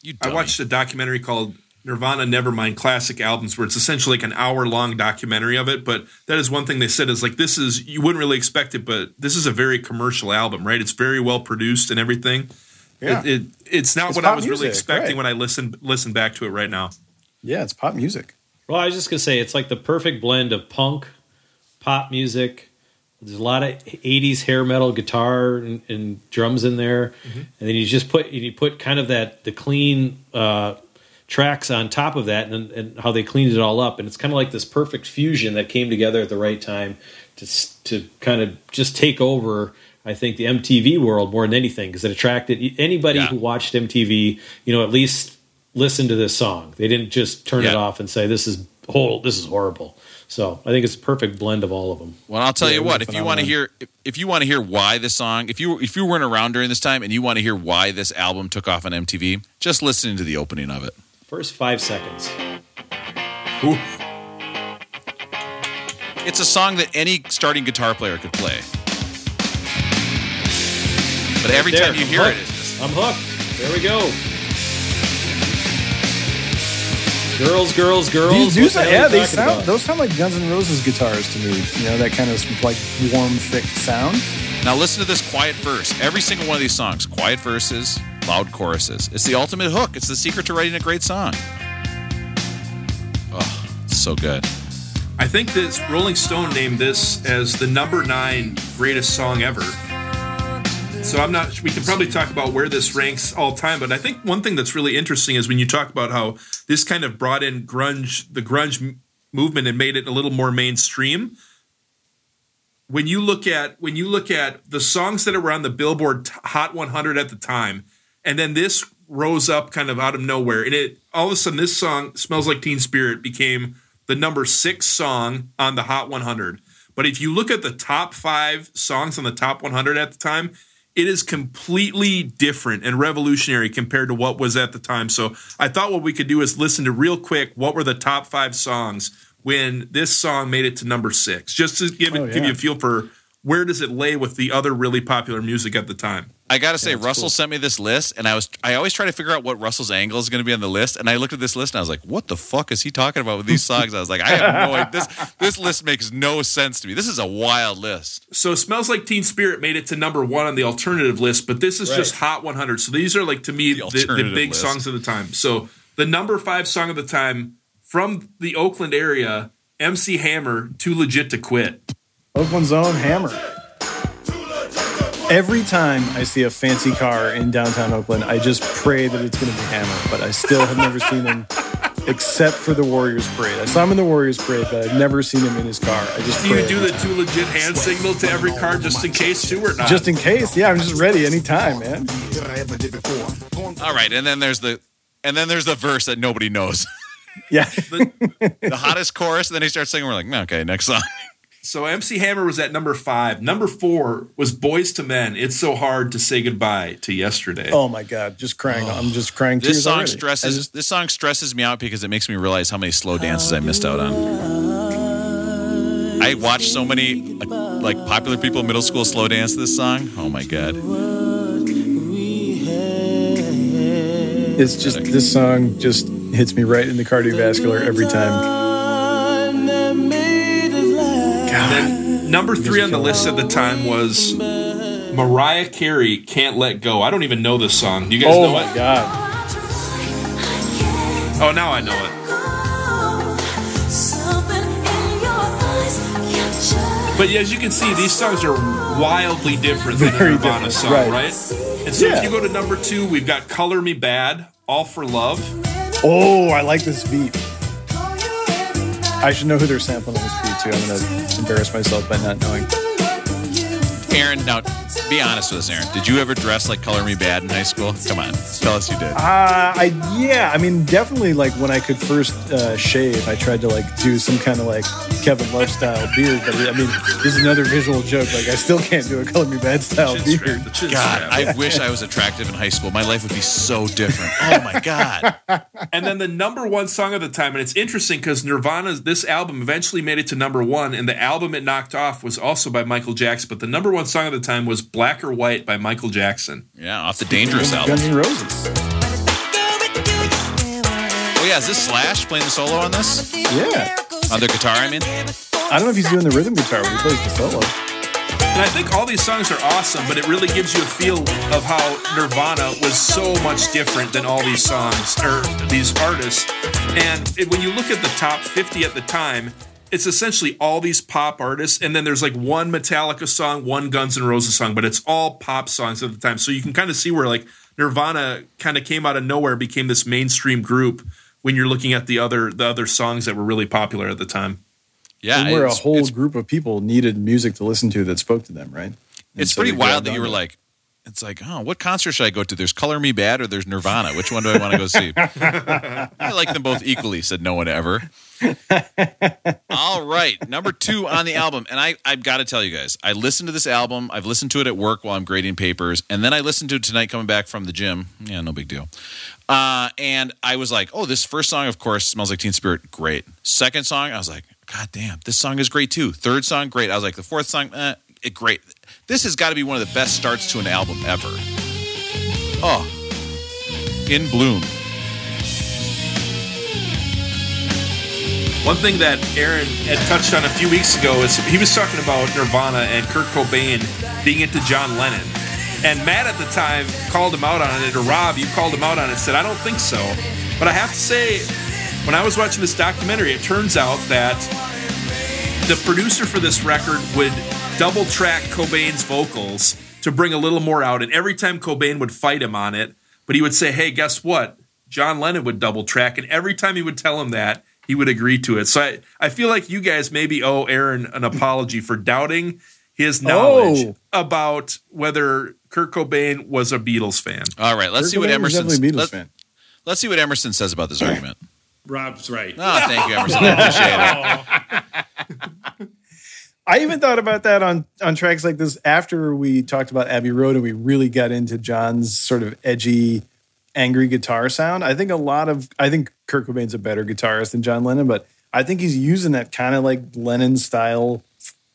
You I watched a documentary called Nirvana Nevermind Classic Albums, where it's essentially like an hour long documentary of it. But that is one thing they said is like this is you wouldn't really expect it, but this is a very commercial album, right? It's very well produced and everything. Yeah. It, it, it's not It's what I pop was really expecting right. when I listened listen back to it right now. Yeah, it's pop music. Well, I was just gonna say it's like the perfect blend of punk, pop music. There's a lot of '80s hair metal guitar and, and drums in there, and then you just put you put kind of that the clean uh, tracks on top of that, and, and how they cleaned it all up, and it's kind of like this perfect fusion that came together at the right time to to kind of just take over. I think the MTV world more than anything because it attracted anybody Yeah. who watched MTV. You know, at least listen to this song. They didn't just turn it off and say this is whole this is horrible. So I think it's a perfect blend of all of them. Well, I'll tell Yeah, you what. If you want to hear, if, if you want to hear why this song, if you if you weren't around during this time and you want to hear why this album took off on MTV, just listening to the opening of it. First five seconds. Ooh. It's a song that any starting guitar player could play. But every time you I'm hear it, hooked. it's just, I'm hooked. There we go. Girls, girls, girls. These what dudes, the are yeah, they sound. about? Those sound like Guns N' Roses guitars to me. You know that kind of like warm, thick sound. now listen to this quiet verse. Every single one of these songs, quiet verses, loud choruses. It's the ultimate hook. It's the secret to writing a great song. Oh, so good. I think this Rolling Stone named this as the number nine greatest song ever. So I'm not. We can probably talk about where this ranks all time, but I think one thing that's really interesting is when you talk about how this kind of brought in grunge, the grunge movement, and made it a little more mainstream. When you look at when you look at the songs that were on the Billboard Hot 100 at the time, and then this rose up kind of out of nowhere, and it all of a sudden this song "Smells Like Teen Spirit" became the number six song on the Hot 100. But if you look at the top five songs on the top 100 at the time, it is completely different and revolutionary compared to what was at the time. So I thought what we could do is listen to real quick what were the top five songs when this song made it to number six, just to give it Oh, give you a feel for where does it lay with the other really popular music at the time. I gotta say, Russell sent me this list, and I was I always try to figure out what Russell's angle is going to be on the list. And I looked at this list, and I was like, "What the fuck is he talking about with these songs?" I was like, "I have no idea. This this list makes no sense to me. This is a wild list." So "Smells Like Teen Spirit" made it to number one on the alternative list, but this is Right. just Hot 100. So these are like to me The the, the, big list. songs of the time. So the number five song of the time from the Oakland area, MC Hammer, "Too Legit to Quit." Oakland's own Hammer. Every time I see a fancy car in downtown Oakland, I just pray that it's going to be Hammer. But I still have never seen him, except for the Warriors parade. I saw him in the Warriors parade, but I've never seen him in his car. I just Do you do the time. "Too Legit" hand signal to every car just in case too, or not? just in case. Yeah, I'm just ready anytime, man. All right, and then there's the and then there's the verse that nobody knows, Yeah, the hottest chorus. And then he starts singing. We're like, "Okay, next song." So MC Hammer was at number five. Number four was Boyz II Men. It's so hard to say goodbye to yesterday. Oh my god, just crying. I'm just crying. This tears song already. Stresses just- this song stresses me out because it makes me realize how many slow dances I missed out on. I watched so many uh, like popular people in middle school slow dance this song. Oh my god! it's just this song just hits me right in the cardiovascular every time. And then number three on the list at the time was Mariah Carey, "Can't Let Go." I don't even know this song. Do you guys Oh know it? god. Oh, now I know it. But yeah, as you can see, these songs are wildly different than Very a Nirvana different, song, right. right? And so Yeah. if you go to number two, we've got "Color Me Badd," "All for Love." Oh, I like this beat. I should know who they're sampling on this beat too. I'm gonna embarrass myself by not knowing. Aaron, now be honest with us, Aaron. Did you ever dress like Color Me Badd in high school? Come on, tell us you did. Uh, I yeah, I mean, definitely like when I could first uh, shave, I tried to like do some kind of like Kevin Love style beard. But I mean, this is another visual joke. Like I still can't do a color me badd style Chin strap, beard. God, strap. I wish I was attractive in high school. My life would be so different. Oh my god. And then the number one song of the time, and it's interesting because Nirvana's this album eventually made it to number one, and the album it knocked off was also by Michael Jackson. But the number one song of the time was "Black or White" by Michael Jackson. Yeah, off the Dangerous album. Guns N' Roses. Oh yeah, is this Slash playing the solo on this? Yeah, On the guitar, I mean. I don't know if he's doing the rhythm guitar, but he plays the solo. And I think all these songs are awesome, but it really gives you a feel of how Nirvana was so much different than all these songs or these artists. And it- when you look at the top 50 at the time, it's essentially all these pop artists, and then there's like one Metallica song, one Guns N' Roses song, but it's all pop songs at the time. So you can kind of see where like Nirvana kind of came out of nowhere, became this mainstream group when you're looking at the other the other songs that were really popular at the time. Yeah, and where a whole group of people needed music to listen to that spoke to them, right? And it's so pretty wild that you were it. like, it's like, oh, what concert should I go to? There's Color Me Badd or there's Nirvana. Which one do I want to go see? I like them both equally, said no one ever. All right, number two on the album, and I I've got to tell you guys, I listened to this album. I've listened to it at work while I'm grading papers, and then I listened to it tonight coming back from the gym. Yeah, no big deal. Uh, and I was like, oh, this first song, of course, smells like Teen Spirit, great. Second song, I was like, God damn, this song is great too. Third song, great. I was like, the fourth song, eh, it, great. This has got to be one of the best starts to an album ever. Oh, in bloom. One thing that Aaron had touched on a few weeks ago is he was talking about Nirvana and Kurt Cobain being into John Lennon. And Matt at the time called him out on it, or Rob, you called him out on it and said, I don't think so. But I have to say, when I was watching this documentary, it turns out that the producer for this record would double track Cobain's vocals to bring a little more out. And every time Cobain would fight him on it, but he would say, Hey, guess what? John Lennon would double track. And every time he would tell him that, he would agree to it. So I, I feel like you guys maybe owe Aaron an apology for doubting his oh. knowledge Oh. about whether Kurt Cobain was a Beatles fan. All right, let's Kurt see what Cobain was Emerson. Beatles fan. let's see what Emerson says about this argument. Rob's right. Oh, thank you, Emerson. I appreciate it. I even thought about that on on tracks like this after we talked about Abbey Road and we really got into John's sort of edgy, angry guitar sound. I think a lot of I think Kurt Cobain's a better guitarist than John Lennon, but I think he's using that kind of like Lennon style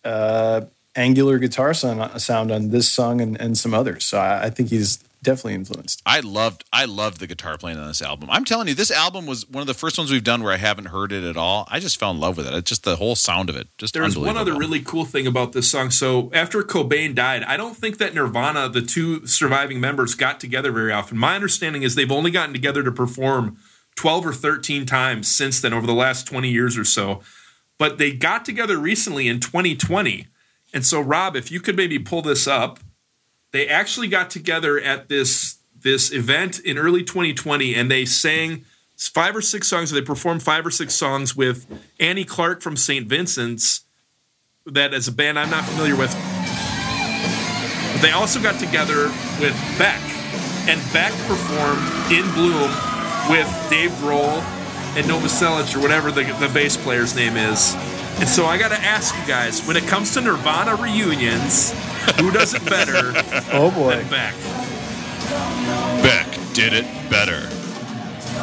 uh, angular guitar sound, sound on this song and, and some others. So I, I think he's definitely influenced. I loved I loved the guitar playing on this album. I'm telling you, this album was one of the first ones we've done where I haven't heard it at all. I just fell in love with it. It's just the whole sound of it. Just There's one other really cool thing about this song. So after Cobain died, I don't think that Nirvana, the two surviving members, got together very often. My understanding is they've only gotten together to perform 12 or 13 times since then over the last 20 years or so. But they got together recently in 2020. And so Rob, if you could maybe pull this up, they actually got together at this this event in early 2020 and they sang five or six songs. Or They performed five or six songs with Annie Clark from St. Vincent's that as a band I'm not familiar with. But they also got together with Beck, and Beck performed in Bloom with Dave Grohl and Novoselic or whatever the, the bass player's name is. And so I got to ask you guys, when it comes to Nirvana reunions, who does it better Oh boy. than Beck? Beck did it better.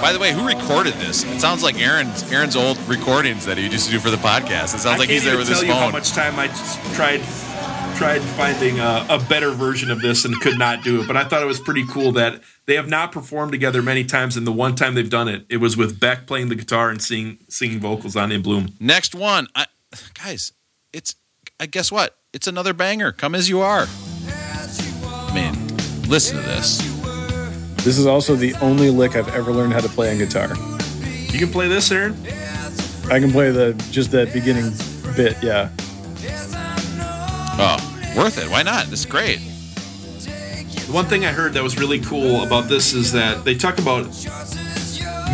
By the way, who recorded this? It sounds like Aaron's Aaron's old recordings that he used to do for the podcast. It sounds I like can't he's there even with tell you how much time I tried tried finding a, a better version of this and could not do it. But I thought it was pretty cool that they have not performed together many times, and the one time they've done it, it was with Beck playing the guitar and singing singing vocals on In Bloom. Next one, I, guys, it's I guess what? It's another banger. Come as you are. Man, listen to this. This is also the only lick I've ever learned how to play on guitar. You can play this, Aaron. I can play the just that beginning bit, yeah. Oh, worth it. Why not? This is great. The one thing I heard that was really cool about this is that they talk about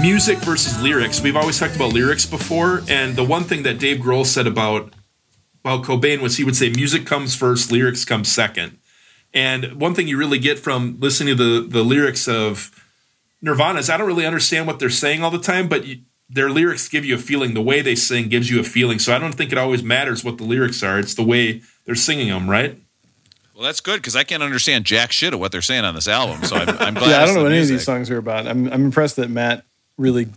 music versus lyrics. We've always talked about lyrics before, and the one thing that Dave Grohl said about about Cobain was he would say music comes first, lyrics come second. And one thing you really get from listening to the the lyrics of Nirvana is I don't really understand what they're saying all the time, but you, their lyrics give you a feeling. The way they sing gives you a feeling. So I don't think it always matters what the lyrics are. It's the way they're singing them, right? Well, that's good because I can't understand jack shit of what they're saying on this album. So I'm, I'm glad. yeah, I don't know the what any of these songs are about. I'm I'm impressed that Matt really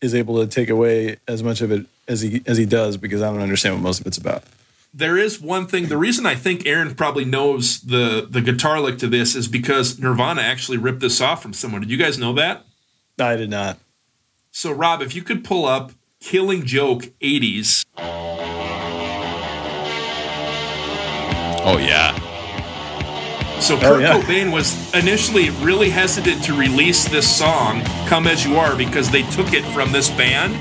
is able to take away as much of it as he as he does because I don't understand what most of it's about. There is one thing. The reason I think Aaron probably knows the the guitar lick to this is because Nirvana actually ripped this off from someone. Did you guys know that? I did not. So Rob, if you could pull up "Killing Joke" '80s, Oh yeah. so Oh, Kurt yeah. Cobain was initially really hesitant to release this song "Come as You Are" because they took it from this band.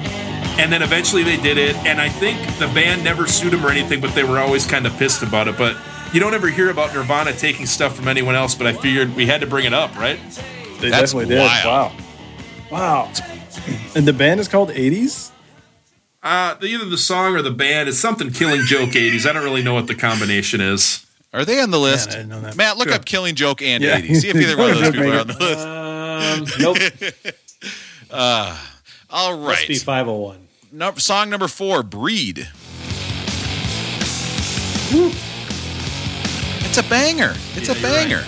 And then eventually they did it, and I think the band never sued him or anything, but they were always kind of pissed about it. But you don't ever hear about Nirvana taking stuff from anyone else, but I figured we had to bring it up, right? They That's definitely wild. did. Wow. Wow. And the band is called 80s? Uh, either the song or the band. It's something Killing Joke 80s. I don't really know what the combination is. Are they on the list? I didn't know that. Matt, look up Killing Joke and Yeah. 80. See if either one of those people are on the list. Um, nope. All Must be right. 501. No, song number four, Breed. It's a banger. It's Yeah, a you're right. banger.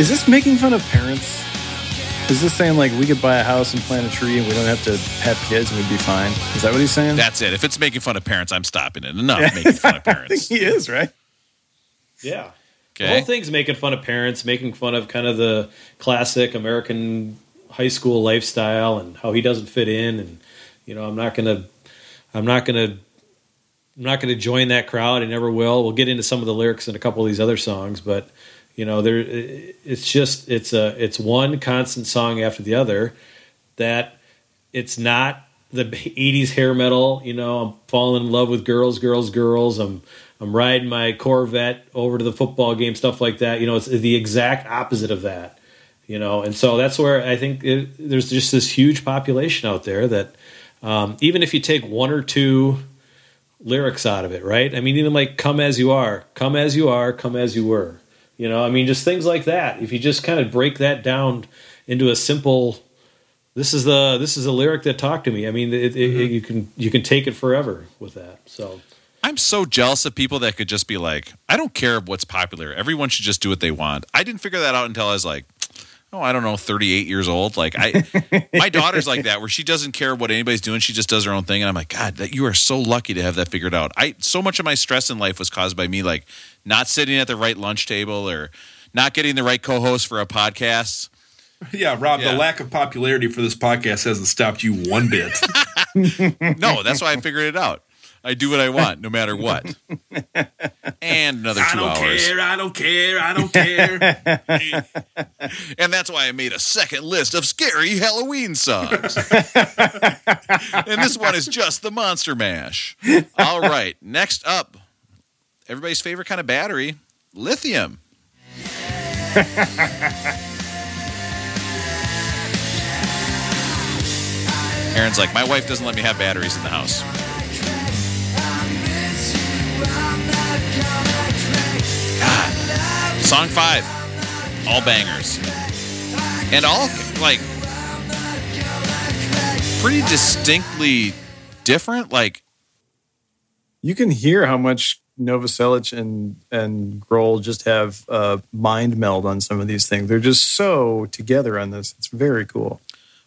Is this making fun of parents? Is this saying like we could buy a house and plant a tree and we don't have to have kids and we'd be fine? Is that what he's saying? That's it. If it's making fun of parents, I'm stopping it. Enough making fun of I think parents. he is right. Yeah. The whole thing's making fun of parents, making fun of kind of the classic American high school lifestyle and how he doesn't fit in. And you know, I'm not gonna, I'm not gonna, I'm not gonna join that crowd. I never will. We'll get into some of the lyrics in a couple of these other songs, but you know, there, it's just it's a it's one constant song after the other that it's not the 80s hair metal you know i'm falling in love with girls girls girls i'm i'm riding my corvette over to the football game stuff like that you know it's the exact opposite of that you know and so that's where i think it, there's just this huge population out there that um, even if you take one or two lyrics out of it right i mean even like come as you are come as you are come as you were you know i mean just things like that if you just kind of break that down into a simple this is the this is a lyric that talked to me. I mean, it, it, you can you can take it forever with that. So I'm so jealous of people that could just be like, I don't care what's popular. Everyone should just do what they want. I didn't figure that out until I was like, oh, I don't know, 38 years old. Like I, my daughter's like that, where she doesn't care what anybody's doing. She just does her own thing. And I'm like, God, that you are so lucky to have that figured out. I so much of my stress in life was caused by me like not sitting at the right lunch table or not getting the right co-host for a podcast. Yeah, Rob, Yeah. the lack of popularity for this podcast hasn't stopped you one bit. No, that's why I figured it out. I do what I want, no matter what. And another I two don't hours. care, I don't care, I don't care. And that's why I made a second list of scary Halloween songs. and this one is just the Monster Mash. All right, next up, everybody's favorite kind of battery, lithium. Aaron's like, my wife doesn't let me have batteries in the house. God. Song five, all bangers. And all like pretty distinctly different. Like, You can hear how much Novoselic and and Grohl just have uh, mind meld on some of these things. They're just so together on this. It's very cool.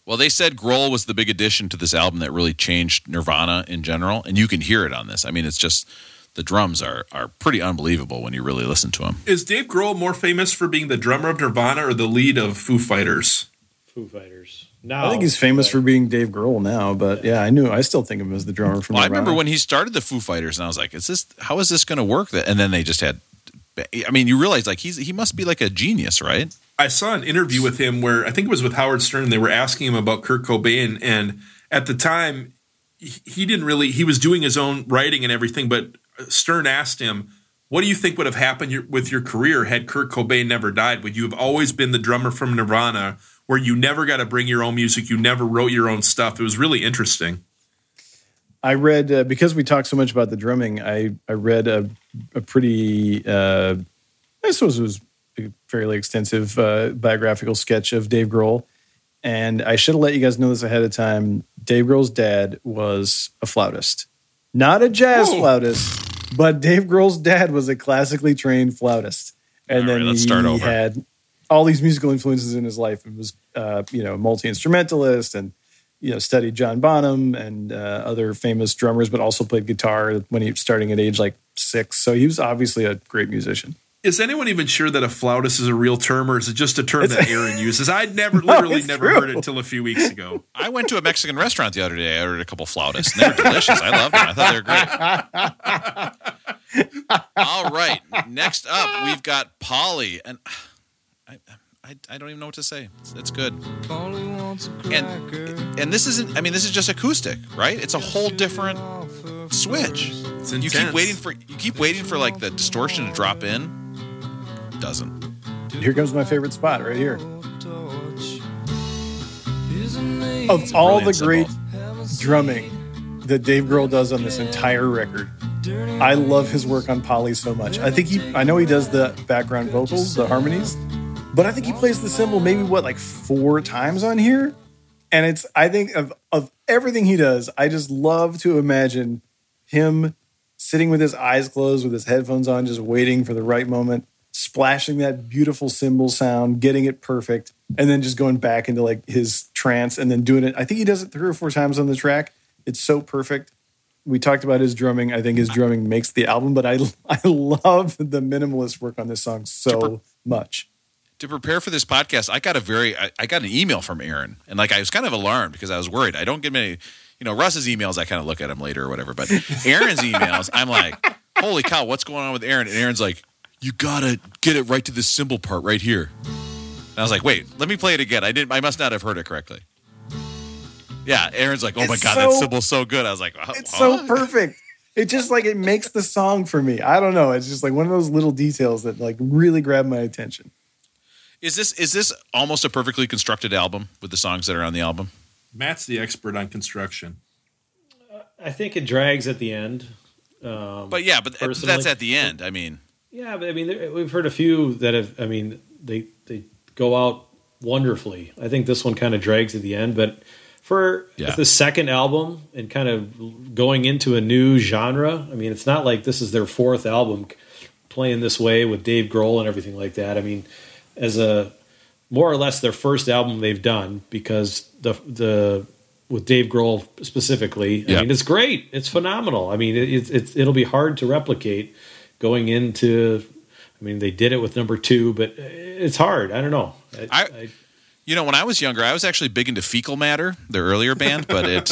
well, they said Grohl was the big addition to this album that really changed Nirvana in general, and you can hear it on this. I mean, it's just the drums are are pretty unbelievable when you really listen to them. Is Dave Grohl more famous for being the drummer of Nirvana or the lead of Foo Fighters? Foo Fighters. Now I think he's famous for being Dave Grohl now, but yeah, I knew I still think of him as the drummer from. Well, I remember when he started the Foo Fighters, and I was like, "Is this how is this going to work?" And then they just had. I mean, you realize like he's he must be like a genius, right? I saw an interview with him where I think it was with Howard Stern. They were asking him about Kurt Cobain, and at the time, he he didn't really. He was doing his own writing and everything, but Stern asked him, "What do you think would have happened your, with your career had Kurt Cobain never died? Would you have always been the drummer from Nirvana, where you never got to bring your own music, you never wrote your own stuff?" It was really interesting. I read uh, because we talked so much about the drumming. I I read a a pretty uh, I suppose it was a fairly extensive uh, biographical sketch of Dave Grohl, and I should have let you guys know this ahead of time. Dave Grohl's dad was a flautist, not a jazz Whoa. flautist, but Dave Grohl's dad was a classically trained flautist, and All then right, he had all these musical influences in his life and was uh, you know multi instrumentalist and you know studied John Bonham and uh, other famous drummers, but also played guitar when he starting at age like six. So he was obviously a great musician. Is anyone even sure that a flautist is a real term, or is it just a term It's- that Aaron uses? I'd never, literally, never true. heard it until a few weeks ago. I went to a Mexican restaurant the other day. I ordered a couple flautists, and they were delicious. I loved them. I thought they were great. All right, next up we've got Polly, and I, I, I don't even know what to say. It's, it's good, and and this isn't. I mean, this is just acoustic, right? It's a whole different switch. You keep waiting for you keep waiting for like the distortion to drop in. Doesn't. Here comes my favorite spot right here. Of all the great drumming that Dave Grohl does on this entire record, I love his work on Polly so much. I think he, I know he does the background vocals, the harmonies, but I think he plays the cymbal maybe what like four times on here. And it's, I think of, of everything he does, I just love to imagine him sitting with his eyes closed, with his headphones on, just waiting for the right moment, splashing that beautiful cymbal sound, getting it perfect, and then just going back into like his trance and then doing it. I think he does it three or four times on the track. It's so perfect. We talked about his drumming. I think his drumming makes the album, but I I love the minimalist work on this song so much. to prepare for this podcast, I got a very I, I got an email from Aaron, and like I was kind of alarmed because I was worried. I don't get many, you know, Russ's emails. I kind of look at them later or whatever, but Aaron's emails, I'm like, holy cow, what's going on with Aaron? And Aaron's like, you gotta get it right to the cymbal part right here. And I was like, wait, let me play it again. I didn't. I must not have heard it correctly. Yeah, Aaron's like, oh my It's god, so- that cymbal's so good. I was like, "Huh? It's Huh?" so perfect. It just like it makes the song for me. I don't know. It's just like one of those little details that like really grab my attention. Is this is this almost a perfectly constructed album with the songs that are on the album? Matt's the expert on construction. Uh, I think it drags at the end. Um, But yeah, but uh, Personally- that's at the end. I mean, Yeah, but I mean, there- we've heard a few that have. I mean, they they go out wonderfully. I think this one kind of drags at the end, but for Yeah. the second album and kind of going into a new genre. I mean, it's not like this is their fourth album playing this way with Dave Grohl and everything like that. I mean, as a more or less their first album they've done because the the with Dave Grohl specifically. I Yeah. mean, it's great. It's phenomenal. I mean, it, it's it's it'll be hard to replicate going into. I mean, they did it with number two, but it's hard. I don't know. I, I- You know, when I was younger, I was actually big into Fecal Matter, their earlier band, but it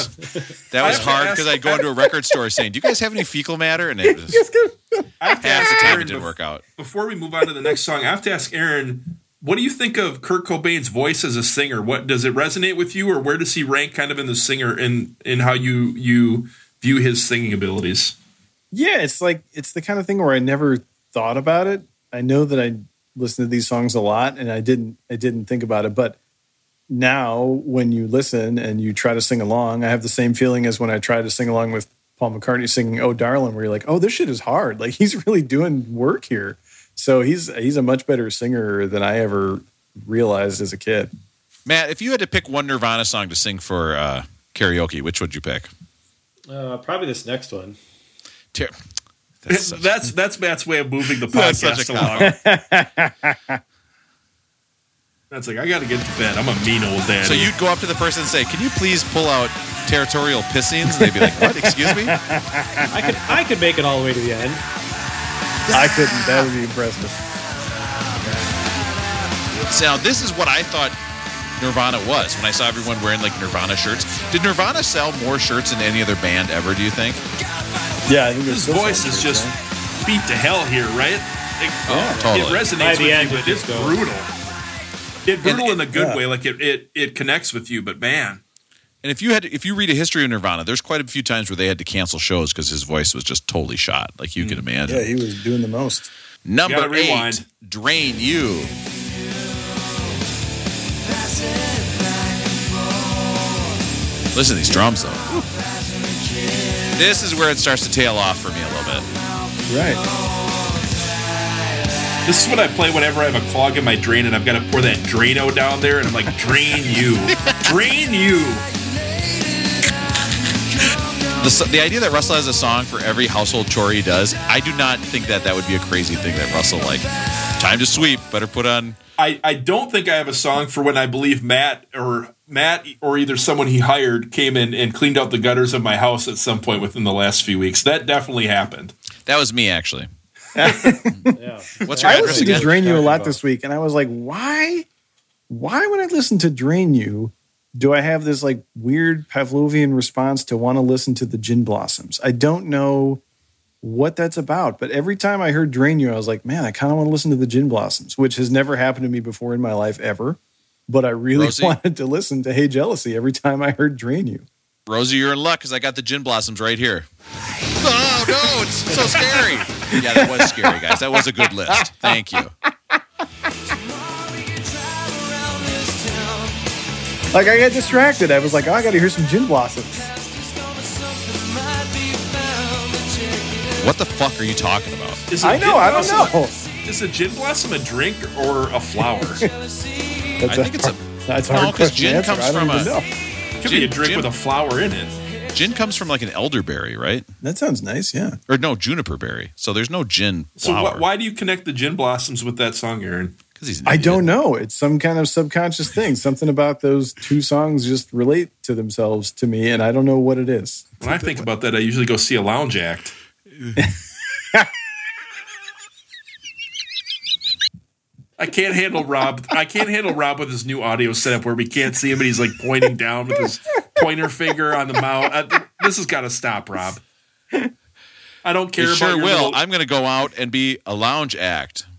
that was hard because I'd go into a record store saying, "Do you guys have any Fecal Matter?" And it was, I have half the time Aaron it didn't work out. Before we move on to the next song, I have to ask Aaron, what do you think of Kurt Cobain's voice as a singer? What does it resonate with you, or where does he rank kind of in the singer in in how you you view his singing abilities? Yeah, it's like it's the kind of thing where I never thought about it. I know that I listen to these songs a lot and I didn't I didn't think about it, but now when you listen and you try to sing along, I have the same feeling as when I tried to sing along with Paul McCartney singing "Oh Darling," where you're like, "Oh, this shit is hard." Like he's really doing work here. So he's he's a much better singer than I ever realized as a kid. Matt, if you had to pick one Nirvana song to sing for uh, karaoke, which would you pick? uh, probably this next one. Ter- that's That's such- that's, Matt's way of moving the That's podcast along. That's like I got to get to bed. I'm a mean old dad. so you'd go up to the person and say, "Can you please pull out territorial pissings?" And they'd be like, "What? Excuse me?" I could I could make it all the way to the end. I couldn't. That would be impressive. So now this is what I thought Nirvana was when I saw everyone wearing like Nirvana shirts. Did Nirvana sell more shirts than any other band ever? Do you think? Yeah, I think his voice is just beat to hell here, right? Like, Oh, totally. It resonates with end, you, but it's just goes. brutal. It brutal And- in a good yeah. way. Like it, it it connects with you, but man, And if you had, if you read a history of Nirvana, there's quite a few times where they had to cancel shows because his voice was just totally shot, like you hmm. can imagine. Yeah, he was doing the most. Number eight, rewind. Drain You. Listen to these drums though. This is where it starts to tail off for me a little bit. Right. this is what I play whenever I have a clog in my drain and I've got to pour that Drano down there, and I'm like, drain you, drain you. The, the idea that Russell has a song for every household chore he does, I do not think that that would be a crazy thing that Russell like. Time to sweep. Better put on. I, I don't think I have a song for when I believe Matt or Matt or either someone he hired came in and cleaned out the gutters of my house at some point within the last few weeks. That definitely happened. That was me actually. Yeah. What's your I address listened to? Drain You a lot this week, and I was like, why? Why when I listen to Drain You, do I have this like weird Pavlovian response to want to listen to the Gin Blossoms? I don't know what that's about, but every time I heard Drain You, I was like, man, I kind of want to listen to the Gin Blossoms, which has never happened to me before in my life ever. But I really Rosie? wanted to listen to Hey Jealousy every time I heard Drain You. Rosie, you're in luck because I got the gin blossoms right here. Oh no, it's so scary. Yeah, that was scary, guys. That was a good list. Thank you. Like I got distracted. I was like, oh, I got to hear some Gin Blossoms. What the fuck are you talking about? Is a I know. gin I don't know. a- is a gin blossom a drink or a flower? That's I think it's a that's a no, hard 'cause question gin answer. comes I don't from even a- know. Could be a drink gin- with a flower in it. gin comes from like an elderberry, right? That sounds nice. Yeah. Or no, juniper berry. So there's no gin So flower. wh- why do you connect the gin blossoms with that song, Aaron? Because he's. an I idiot. don't know. It's some kind of subconscious thing. Something about those two songs just relate to themselves to me, and I don't know what it is. When I think about that, I usually go see a lounge act. I can't handle Rob. I can't handle Rob with his new audio setup where we can't see him and he's like pointing down with his pointer finger on the mount. I, this has got to stop, Rob. I don't care It about sure will. little- I'm going to go out and be a lounge act.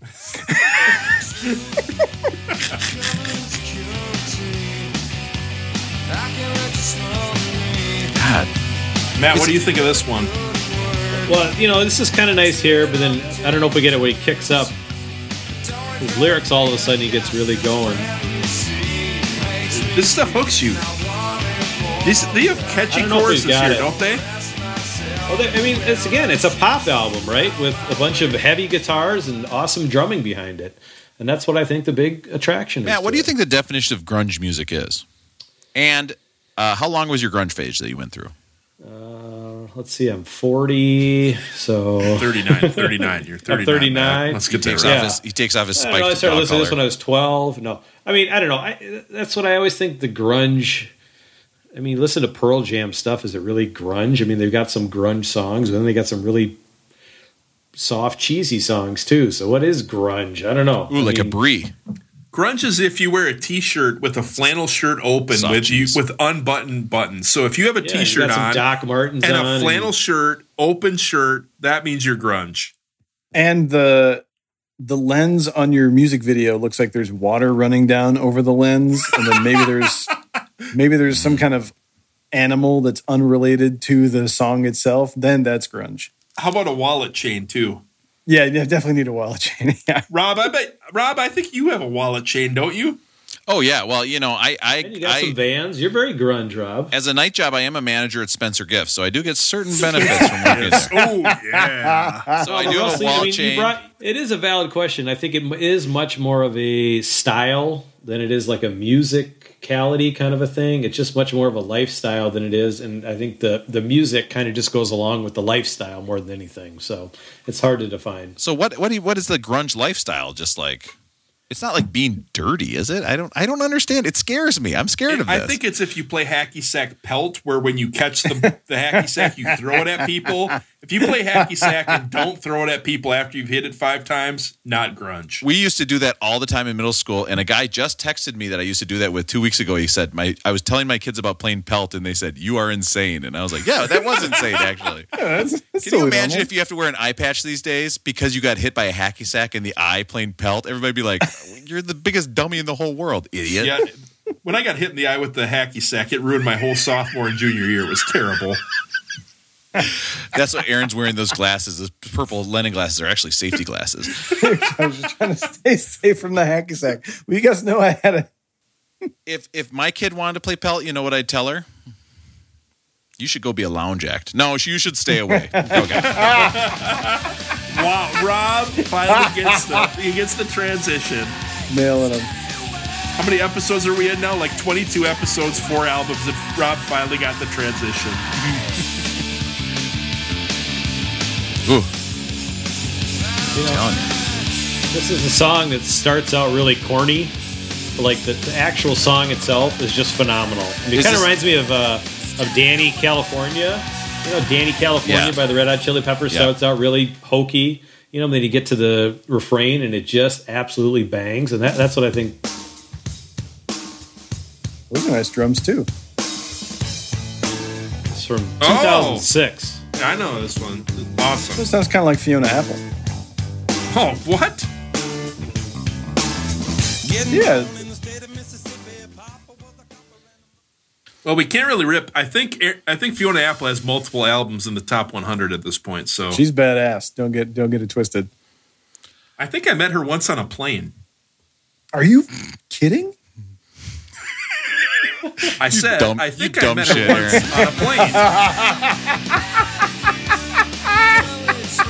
God, Matt, what do you think of this one? Well, you know, this is kind of nice here, but then I don't know if we get it when he kicks up. His lyrics, all of a sudden, he gets really going. This stuff hooks you. These, they have catchy I don't choruses got here, it. don't they? Well, they, I mean, it's again, it's a pop album, right? With a bunch of heavy guitars and awesome drumming behind it, and that's what I think the big attraction is. Matt, what to do you it. think the definition of grunge music is? And uh, how long was your grunge phase that you went through? Uh, let's see, I'm 40, so 39, 39. You're 39. 39. Let's get He takes that Yeah. off his he takes off his I, know, I started dog listening to this when I was 12. No, I mean, I don't know. I, that's what I always think the grunge. I mean, listen to Pearl Jam stuff. Is it really grunge? I mean, they've got some grunge songs, and then they got some really soft, cheesy songs too. So, what is grunge? I don't know. Ooh, I like a brie. Grunge is if you wear a t-shirt with a flannel shirt open Soft with you with unbuttoned buttons. So if you have a yeah, t-shirt on Doc Martens and on, a flannel shirt, open shirt, that means you're grunge. And the the lens on your music video looks like there's water running down over the lens, and then maybe there's maybe there's some kind of animal that's unrelated to the song itself. Then that's grunge. How about a wallet chain too? Yeah, you definitely need a wallet chain. Yeah. Rob, I bet Rob, I think you have a wallet chain, don't you? Oh yeah, well you know I I, and you got some vans. You're very grunge, Rob. as a night job I am a manager at Spencer Gifts, so I do get certain benefits from working there. Oh yeah. So I do have a Wesley, wall I mean, you chain. brought- it is a valid question. I think it is much more of a style than it is like a musicality kind of a thing. It's just much more of a lifestyle than it is, and I think the the music kind of just goes along with the lifestyle more than anything. So it's hard to define. So what what do you, what is the grunge lifestyle? Just like it's not like being dirty, is it? I don't I don't understand. It scares me. I'm scared of I think it's if you play hacky sack pelt, where when you catch the, the hacky sack, you throw it at people. If you play hacky sack and don't throw it at people after you've hit it five times, not grunge. we used to do that all the time in middle school, and a guy just texted me that I used to do that with two weeks ago. He said, "My I was telling my kids about playing pelt, and they said you are insane." And I was like, "Yeah, that was insane, actually." That's, that's Can you imagine normal. if you have to wear an eye patch these days because you got hit by a hacky sack in the eye playing pelt? Everybody be like, "You're the biggest dummy in the whole world, idiot." Yeah. When I got hit in the eye with the hacky sack, it ruined my whole sophomore and junior year. It was terrible. That's what Aaron's wearing. Those glasses, those purple Lennon glasses, are actually safety glasses. I was just trying to stay safe from the hacky sack. Well, you guys know I had a if if my kid wanted to play pelt, you know what I'd tell her? You should go be a lounge act. No, you should stay away. Okay. Wow, Rob finally gets the he gets the transition. nailing them. How many episodes are we in now? Like 22 episodes, four albums, and Rob finally got the transition. Ooh, You know, this is a song that starts out really corny. But like the, the actual song itself is just phenomenal. And it Is kind of reminds me of uh, of Dani California. You know, Dani California Yeah. by the Red Hot Chili Peppers Yeah. starts out really hokey. You know, then you get to the refrain and it just absolutely bangs, and that, that's what I think. Those are nice drums too. It's from Oh. 2006. I know this one. Awesome. That sounds kind of like Fiona Apple. Oh, what? Yeah, Well, we can't really rip. I think I think Fiona Apple has multiple albums in the top 100 at this point. So she's badass. Don't get don't get it twisted. I think I met her once on a plane. Are you kidding? I said dumb- I think I met shit, her once on a plane.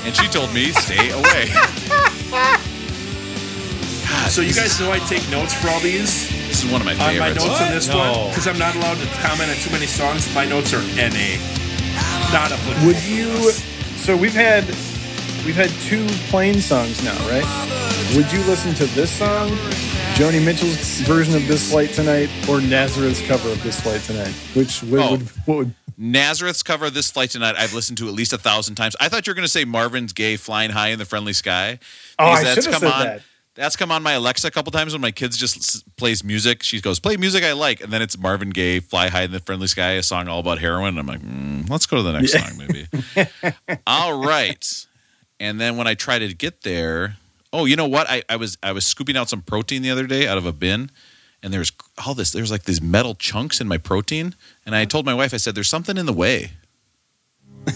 and she told me stay away. So you guys know I take notes for all these. This is one of my On my favorites. notes on this No. one, because I'm not allowed to comment on too many songs. My notes are NA, not applicable. Would you? So we've had we've had two plain songs now, right? Would you listen to this song, Joni Mitchell's version of "This Flight Tonight," or Nazareth's cover of "This Flight Tonight"? Which what Oh. would what would? Nazareth's cover of this flight tonight. I've listened to at least a thousand times. I thought you were going to say Marvin's "Gaye Flying High in the Friendly Sky." Oh, I that's come said on. that. That's come on my Alexa a couple times when my kids just s- plays music. She goes, "Play music I like," and then it's Marvin Gaye, "Fly High in the Friendly Sky," a song all about heroin. I'm like, mm, let's go to the next song, maybe. all right. And then when I try to get there, oh, you know what? I, I was I was scooping out some protein the other day out of a bin, and there's all this. There's like these metal chunks in my protein, and I told my wife, I said, "There's something in the way."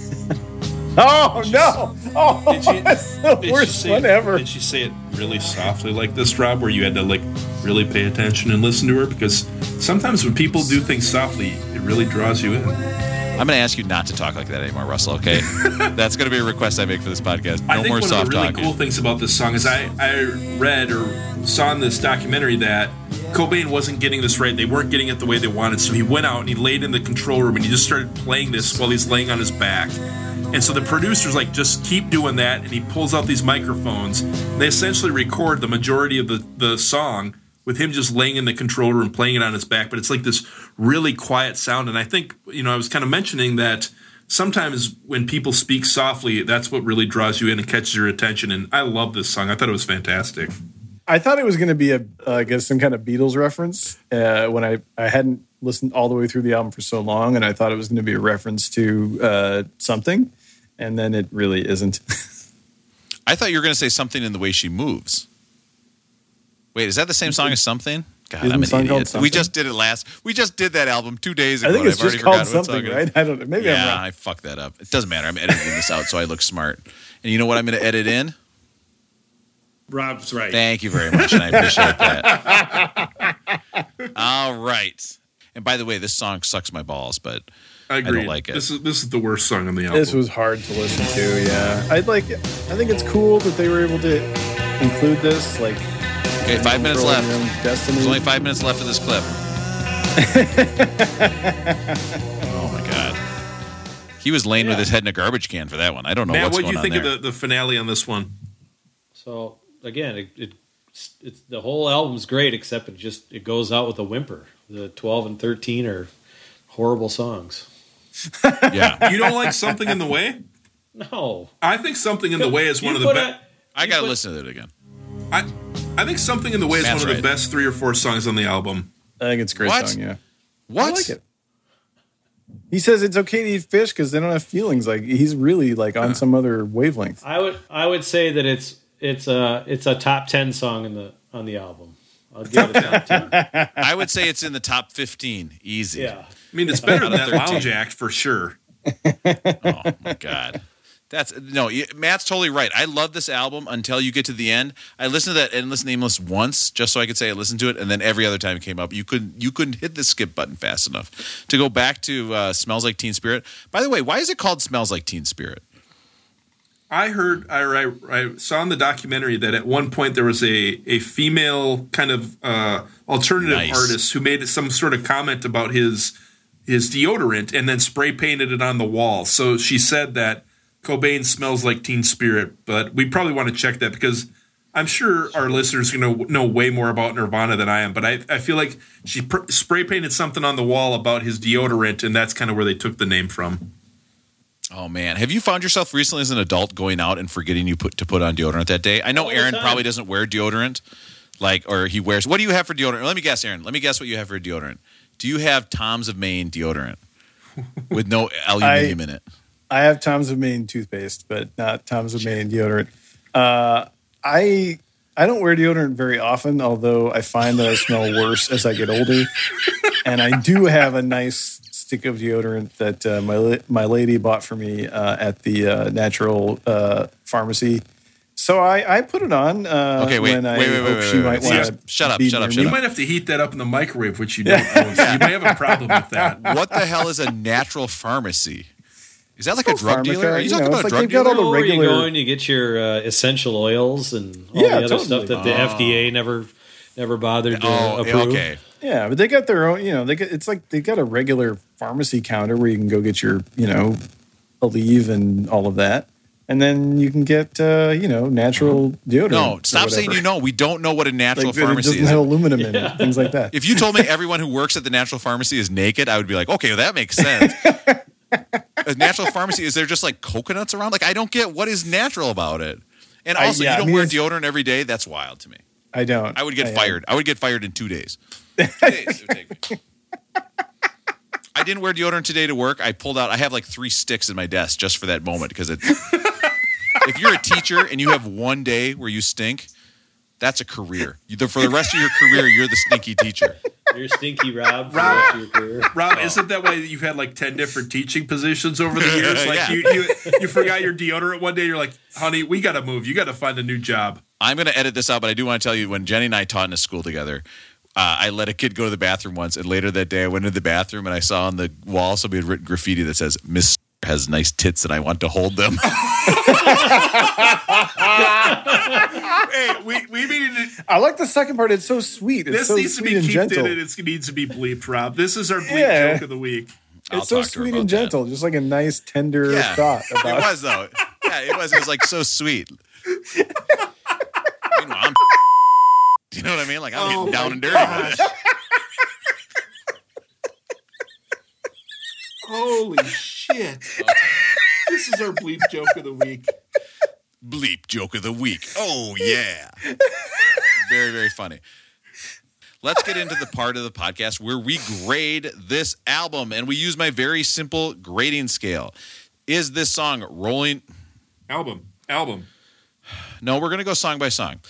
Oh no! Oh, Did she, that's the worst say one it, ever. Did she say it really softly like this, Rob, where you had to like really pay attention and listen to her? Because sometimes when people do things softly, it really draws you in. I'm going to ask you not to talk like that anymore, Russell. Okay, that's going to be a request I make for this podcast. No I think more one soft of the really talking. cool things about this song is I, I read or saw in this documentary that Cobain wasn't getting this right. They weren't getting it the way they wanted. So he went out and he laid in the control room and he just started playing this while he's laying on his back. And so the producer's like, just keep doing that. And he pulls out these microphones. They essentially record the majority of the, the song with him just laying in the control room playing it on his back. But it's like this really quiet sound. And I think, you know, I was kind of mentioning that sometimes when people speak softly, that's what really draws you in and catches your attention. And I love this song. I thought it was fantastic. I thought it was going to be a, uh, I guess, some kind of Beatles reference uh, when I, I hadn't listened all the way through the album for so long, and I thought it was going to be a reference to uh, something, and then it really isn't. I thought you were going to say something in the way she moves. Wait, is that the same song as something? God, Isn't I'm the an song called idiot. We just did it last. We just did that album two days ago. I think it's I've just already called forgotten something, song it is. right? I don't know. Maybe I'm yeah, wrong. I fucked that up. It doesn't matter. I'm editing this out so I look smart. And you know what I'm going to edit in? Rob's right. Thank you very much, and I appreciate that. All right. And by the way, this song sucks my balls, but I agree. don't like it. This is this is the worst song on the album. This was hard to listen to. Yeah, I'd like. I think it's cool that they were able to include this. Like, okay, five minutes left. Destiny. There's only five minutes left of this clip. oh my god. He was laying with his head in a garbage can for that one. I don't know Matt, what's what do you think there. of the, the finale on this one? So again, it, it it's the whole album's great, except it just it goes out with a whimper. The twelve and thirteen are horrible songs. yeah, You don't like something in the way? No, I think something in the way is You one of the best. I got to put- listen to it again. I I think something in the way is Matt's one of right. the best three or four songs on the album. I think it's a great What? song. Yeah, What? I like it. He says it's okay to eat fish because they don't have feelings. Like he's really like on uh. some other wavelength. I would I would say that it's it's a it's a top ten song in the on the album. I'll give it a top ten. I would say it's in the top 15. Easy. Yeah, I mean, it's better than Out of that Lounge Act for sure. Oh my god. That's no, Matt's totally right. I love this album until you get to the end. I listened to that endless nameless once just so I could say I listened to it, and then every other time it came up, you couldn't you couldn't hit the skip button fast enough to go back to uh, "Smells Like Teen Spirit." By the way, why is it called "Smells Like Teen Spirit"? I heard, I, I, saw in the documentary that at one point there was a, a female kind of uh, alternative Nice. artist who made some sort of comment about his his deodorant and then spray painted it on the wall. So she said that Cobain smells like Teen Spirit, but we probably want to check that because I'm sure our listeners are going to know way more about Nirvana than I am. But I, I feel like she pr- spray painted something on the wall about his deodorant, and that's kind of where they took the name from. Oh man, have you found yourself recently as an adult going out and forgetting you put to put on deodorant that day? I know All Aaron probably doesn't wear deodorant, like or he wears. What do you have for deodorant? Let me guess, Aaron. Let me guess what you have for deodorant. Do you have Tom's of Maine deodorant with no aluminum in it? I have Tom's of Maine toothpaste, but not Tom's of Maine deodorant. Uh, I I don't wear deodorant very often, although I find that I smell worse as I get older. And I do have a nice stick of deodorant that uh, my my lady bought for me uh, at the uh, natural uh, pharmacy. So I, I put it on. Uh, Okay, wait, when I wait, wait, wait, wait, she wait, might wait. want Shut up, shut up, shut me. You might have to heat that up in the microwave, which you don't own. So you may have a problem with that. What the hell is a natural pharmacy? Is that like a drug Pharmaca, dealer? Are you you talking know, about it's a like drug they've got all dealer? the Or you regular- go and you get your uh, essential oils and all Yeah, the other totally. stuff that the FDA never never bothered to Oh, approve. okay. Yeah, but they got their own. You know, they get it's like they got a regular pharmacy counter where you can go get your you know, Aleve and all of that, and then you can get uh, you know natural deodorant. No, stop saying you know. We don't know what a natural Like, that it pharmacy doesn't is. have aluminum in it, things like that. If you told me everyone who works at the natural pharmacy is naked, I would be like, okay, well, that makes sense. a natural pharmacy, is there just like coconuts around? Like, I don't get what is natural about it. And I- also, yeah, you don't mean, wear deodorant every day. That's wild to me. I don't. I would get I, fired. I would get fired in two days. Two days it would take me. I didn't wear deodorant today to work. I pulled out. I have like three sticks in my desk just for that moment because it. if you're a teacher and you have one day where you stink, that's a career. The, for the rest of your career, you're the stinky teacher. You're stinky Rob. for Rob. the rest of your career. Rob, isn't that why you've had like ten different teaching positions over the years? Like Yeah. you, you, you forgot your deodorant one day. You're like, honey, we got to move. You got to find a new job. I'm going to edit this out, but I do want to tell you when Jenny and I taught in a school together, uh, I let a kid go to the bathroom once, and later that day I went into the bathroom and I saw on the wall somebody had written graffiti that says "Miss has nice tits and I want to hold them." Hey, we we needed to, I like the second part. It's so sweet. It's this so needs to be and gentle. in and it needs to be bleeped, Rob. This is our bleep Yeah. joke of the week. I'll it's so talk to her sweet about and that. gentle, just like a nice tender Yeah, thought it was though. Yeah, it was. It was like so sweet. Meanwhile, I'm, you know what I mean? Like I'm Oh getting down and dirty with it. Holy shit! This is our bleep joke of the week. Bleep joke of the week. Oh yeah, very very funny. Let's get into the part of the podcast where we grade this album, and we use my very simple grading scale. Is this song rolling? Album, album. No, we're going to go song by song.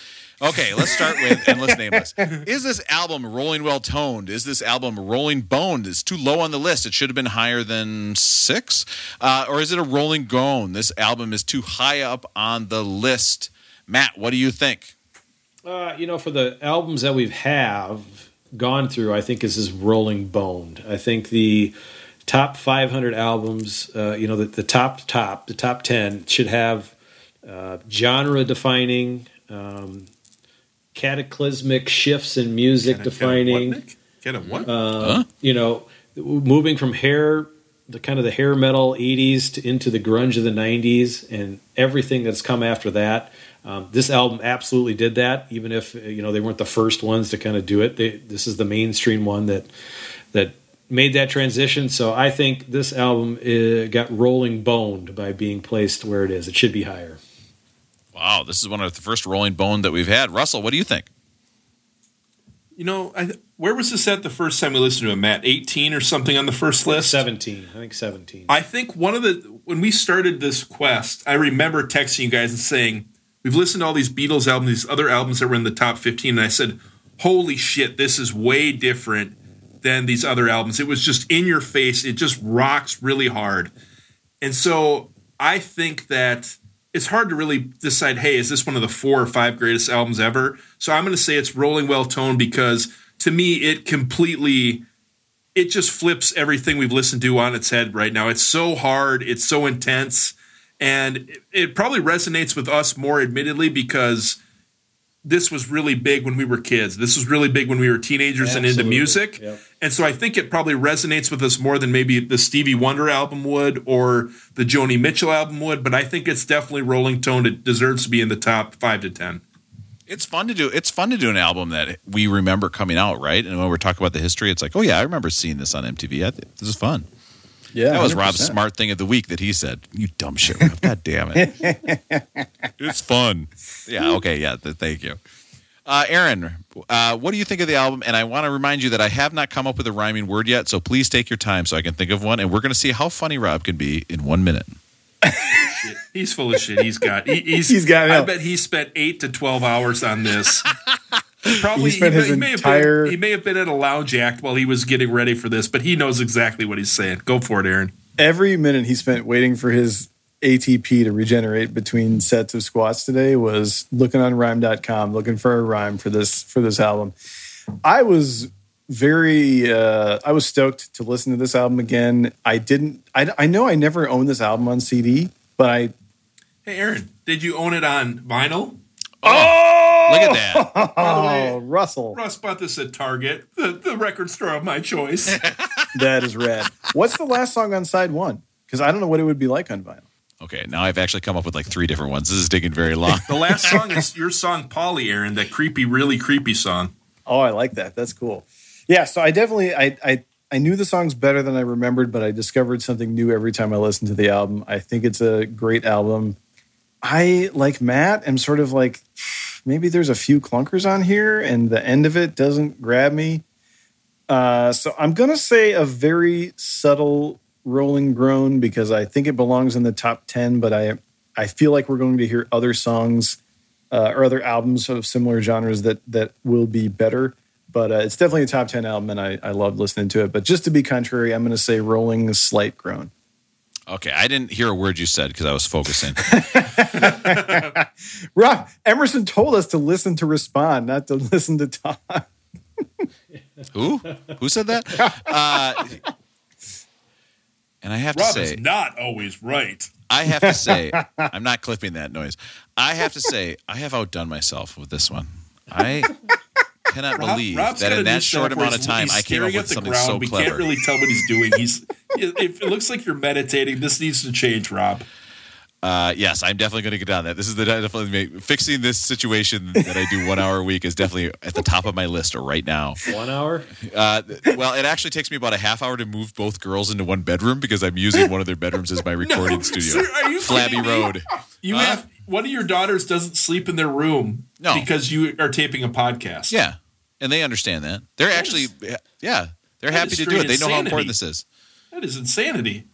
Okay, let's start with and let's name this. Is this album rolling well toned? Is this album rolling boned? It's too low on the list. It should have been higher than six. Uh, or is it a rolling gone? This album is too high up on the list. Matt, what do you think? Uh, you know, for the albums that we've have gone through, I think this is rolling boned. I think the top 500 albums, uh, you know, the, the top top, the top 10 should have uh, genre defining, um, cataclysmic shifts in music defining. Get a what? Uh, You know, moving from hair, the kind of the hair metal '80s to into the grunge of the '90s, and everything that's come after that. Um, this album absolutely did that, even if uh, you know they weren't the first ones to kind of do it. They, this is the mainstream one that that made that transition. So I think this album uh, got rolling boned by being placed where it is. It should be higher. Wow, this is one of the first rolling bone that we've had. Russell, what do you think? you know, I, where was this at the first time we listened to it, Matt? 18 or something on the first list? Seventeen, I think seventeen. I think one of the when we started this quest, I remember texting you guys and saying, We've listened to all these Beatles albums, these other albums that were in the top 15, and I said, Holy shit, this is way different than these other albums. It was just in your face, it just rocks really hard. And so I think that it's hard to really decide, hey, is this one of the four or five greatest albums ever? So I'm going to say it's Rolling Well Toned because to me, it completely it just flips everything we've listened to on its head right now. It's so hard, it's so intense, and it, it probably resonates with us more, admittedly, because this was really big when we were kids. This was really big when we were teenagers and into music. Yep. And so I think it probably resonates with us more than maybe the Stevie Wonder album would or the Joni Mitchell album would. But I think it's definitely Rolling Tone. It deserves to be in the top five to ten. It's fun to do. It's fun to do an album that we remember coming out, right? And when we're talking about the history, it's like, oh yeah, I remember seeing this on MTV. I th- this is fun. Yeah, That was 100%. Rob's smart thing of the week that he said. You dumb shit, Rob. God damn it. it's fun. Yeah. Okay. Yeah. Th- thank you. Uh, Aaron, uh, what do you think of the album? And I want to remind you that I have not come up with a rhyming word yet, so please take your time so I can think of one. And we're going to see how funny Rob can be in one minute. He's full of shit. He's got. He, he's, He's got I bet he spent eight to twelve hours on this. Probably He spent may- his may have entire- been, he may have been at a lounge act while he was getting ready for this, but he knows exactly what he's saying. Go for it, Aaron. Every minute he spent waiting for his ATP to regenerate between sets of squats today was looking on rhyme.com looking for a rhyme for this for this album. I was very. Uh, I was stoked to listen to this album again. I didn't. I, I know I never owned this album on CD, but I. Hey, Aaron, did you own it on vinyl? Oh, look at that. Oh, Russell, Russ bought this at Target, the, the record store of my choice. that is rad. What's the last song on side one? Because I don't know what it would be like on vinyl. Okay, now I've actually come up with like three different ones. This is taking very long. the last song is your song, Polly, Aaron, that creepy, really creepy song. Oh, I like that. That's cool. Yeah, so I definitely I I I knew the songs better than I remembered, but I discovered something new every time I listened to the album. I think it's a great album. I like Matt am sort of like maybe there's a few clunkers on here and the end of it doesn't grab me. Uh, so I'm gonna say a very subtle rolling groan because I think it belongs in the top ten, but I I feel like we're going to hear other songs uh, or other albums of similar genres that that will be better. But uh, it's definitely a top ten album, and I I love listening to it. But just to be contrary, I'm going to say rolling slight groan. Okay, I didn't hear a word you said because I was focusing. Rob Emerson told us to listen to respond, not to listen to talk. Who? Who said that? Uh, and I have to Rob say, is not always right. I have to say, I'm not clipping that noise. I have to say, I have outdone myself with this one. I cannot believe Rob's that in that short amount of time, he's I came up staring with at the something ground. so We clever. can't really tell what he's doing. He's if it looks like you're meditating. This needs to change, Rob. Uh, yes, I'm definitely going to get down that. This is the definitely make, fixing this situation that I do one hour a week is definitely at the top of my list right now. One hour. Uh, well, it actually takes me about a half hour to move both girls into one bedroom because I'm using one of their bedrooms as my recording studio. sir, are you Flabby? Road. You Huh? have one of your daughters doesn't sleep in their room No. because you are taping a podcast. Yeah, and they understand that. They're actually, yeah, they're happy to do it. They know how important this is. that is insanity.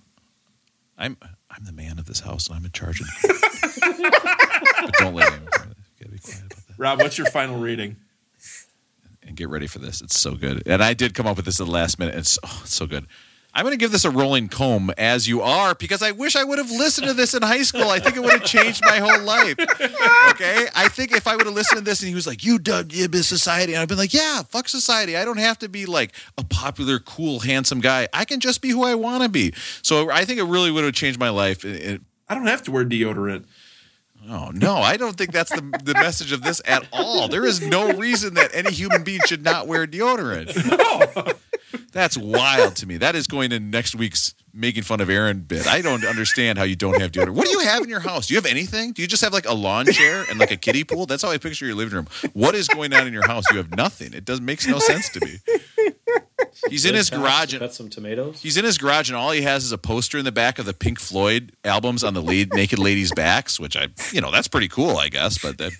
I'm I'm the man of this house, and I'm in charge of it. but don't let him. Gotta be quiet about that. Rob, what's your final rating? And get ready for this. It's so good. And I did come up with this at the last minute. It's, oh, it's so good. I'm going to give this a rolling comb as you are because I wish I would have listened to this in high school. I think it would have changed my whole life. Okay. I think if I would have listened to this and he was like, you miss society. And I've been like, yeah, fuck society. I don't have to be like a popular, cool, handsome guy. I can just be who I want to be. So I think it really would have changed my life. It- I don't have to wear deodorant. Oh no, I don't think that's the the message of this at all. There is no reason that any human being should not wear deodorant. That's wild to me. That is going in next week's making fun of Aaron bit. I don't understand how you don't have deodorant. What do you have in your house? Do you have anything? Do you just have like a lawn chair and like a kiddie pool? That's how I picture your living room. What is going on in your house? You have nothing. It does makes no sense to me. He's in his garage and Cut some tomatoes. He's in his garage, and all he has is a poster in the back of the Pink Floyd albums on the lead, naked ladies' backs, which I, you know, that's pretty cool, I guess, but that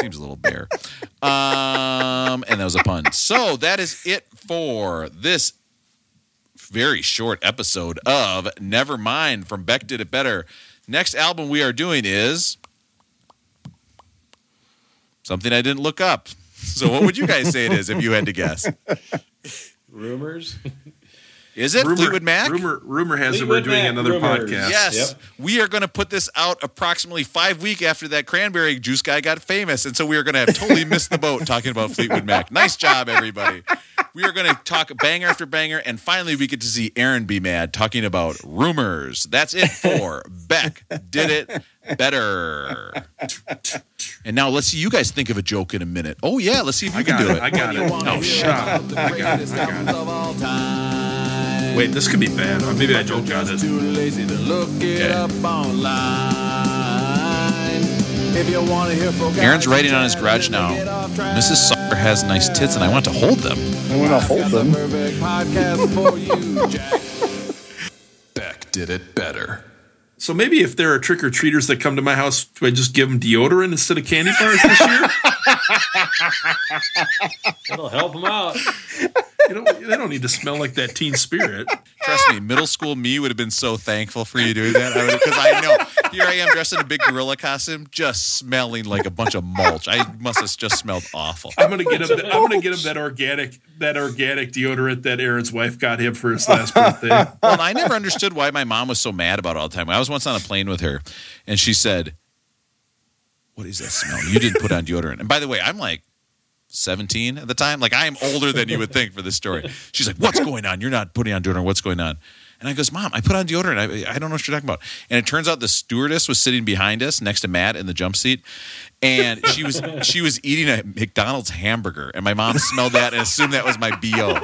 seems a little bare. Um, and that was a pun. So that is it for this very short episode of Nevermind from Beck Did It Better. Next album we are doing is something I didn't look up. So what would you guys say it is if you had to guess? Rumors. Is it Fleetwood Mac? Rumor, rumor has Fleetwood that we're doing Mac, another rumors. podcast. Yes, Yep. we are going to put this out approximately five week after that cranberry juice guy got famous, and so we are going to have totally missed the boat talking about Fleetwood Mac. Nice job, everybody. We are going to talk banger after banger, and finally we get to see Aaron be mad talking about rumors. That's it for Beck did it better. And now let's see you guys think of a joke in a minute. Oh yeah, let's see if you I can got do it. it. I got it. Oh shut up. I got it. I got it. Wait, this could be bad. Or maybe I don't got it. Too lazy to look it Okay. up online. If you want to hear folk Aaron's guys writing on his garage now. get off track, Mrs. Sawyer has nice tits, and I want to hold them. I want to hold them. podcast for you, Jack. Beck did it better. So maybe if there are trick or treaters that come to my house, do I just give them deodorant instead of candy bars this year? That'll help them out. You know, they don't need to smell like that teen spirit. Trust me, middle school me would have been so thankful for you doing that. Because I, know here I am dressed in a big gorilla costume, just smelling like a bunch of mulch. I must have just smelled awful. I'm gonna get him. I'm gonna get him that organic, that organic deodorant that Aaron's wife got him for his last birthday. Well, I never understood why my mom was so mad about it all the time. I was once on a plane with her, and she said, "What is that smell? You didn't put on deodorant." And by the way, I'm like 17 at the time. Like I am older than you would think for this story. She's like, "What's going on? You're not putting on deodorant. What's going on?" And I goes, "Mom, I put on deodorant. I, I don't know what you're talking about." And it turns out the stewardess was sitting behind us next to Matt in the jump seat, and she was she was eating a McDonald's hamburger, and my mom smelled that and assumed that was my bo.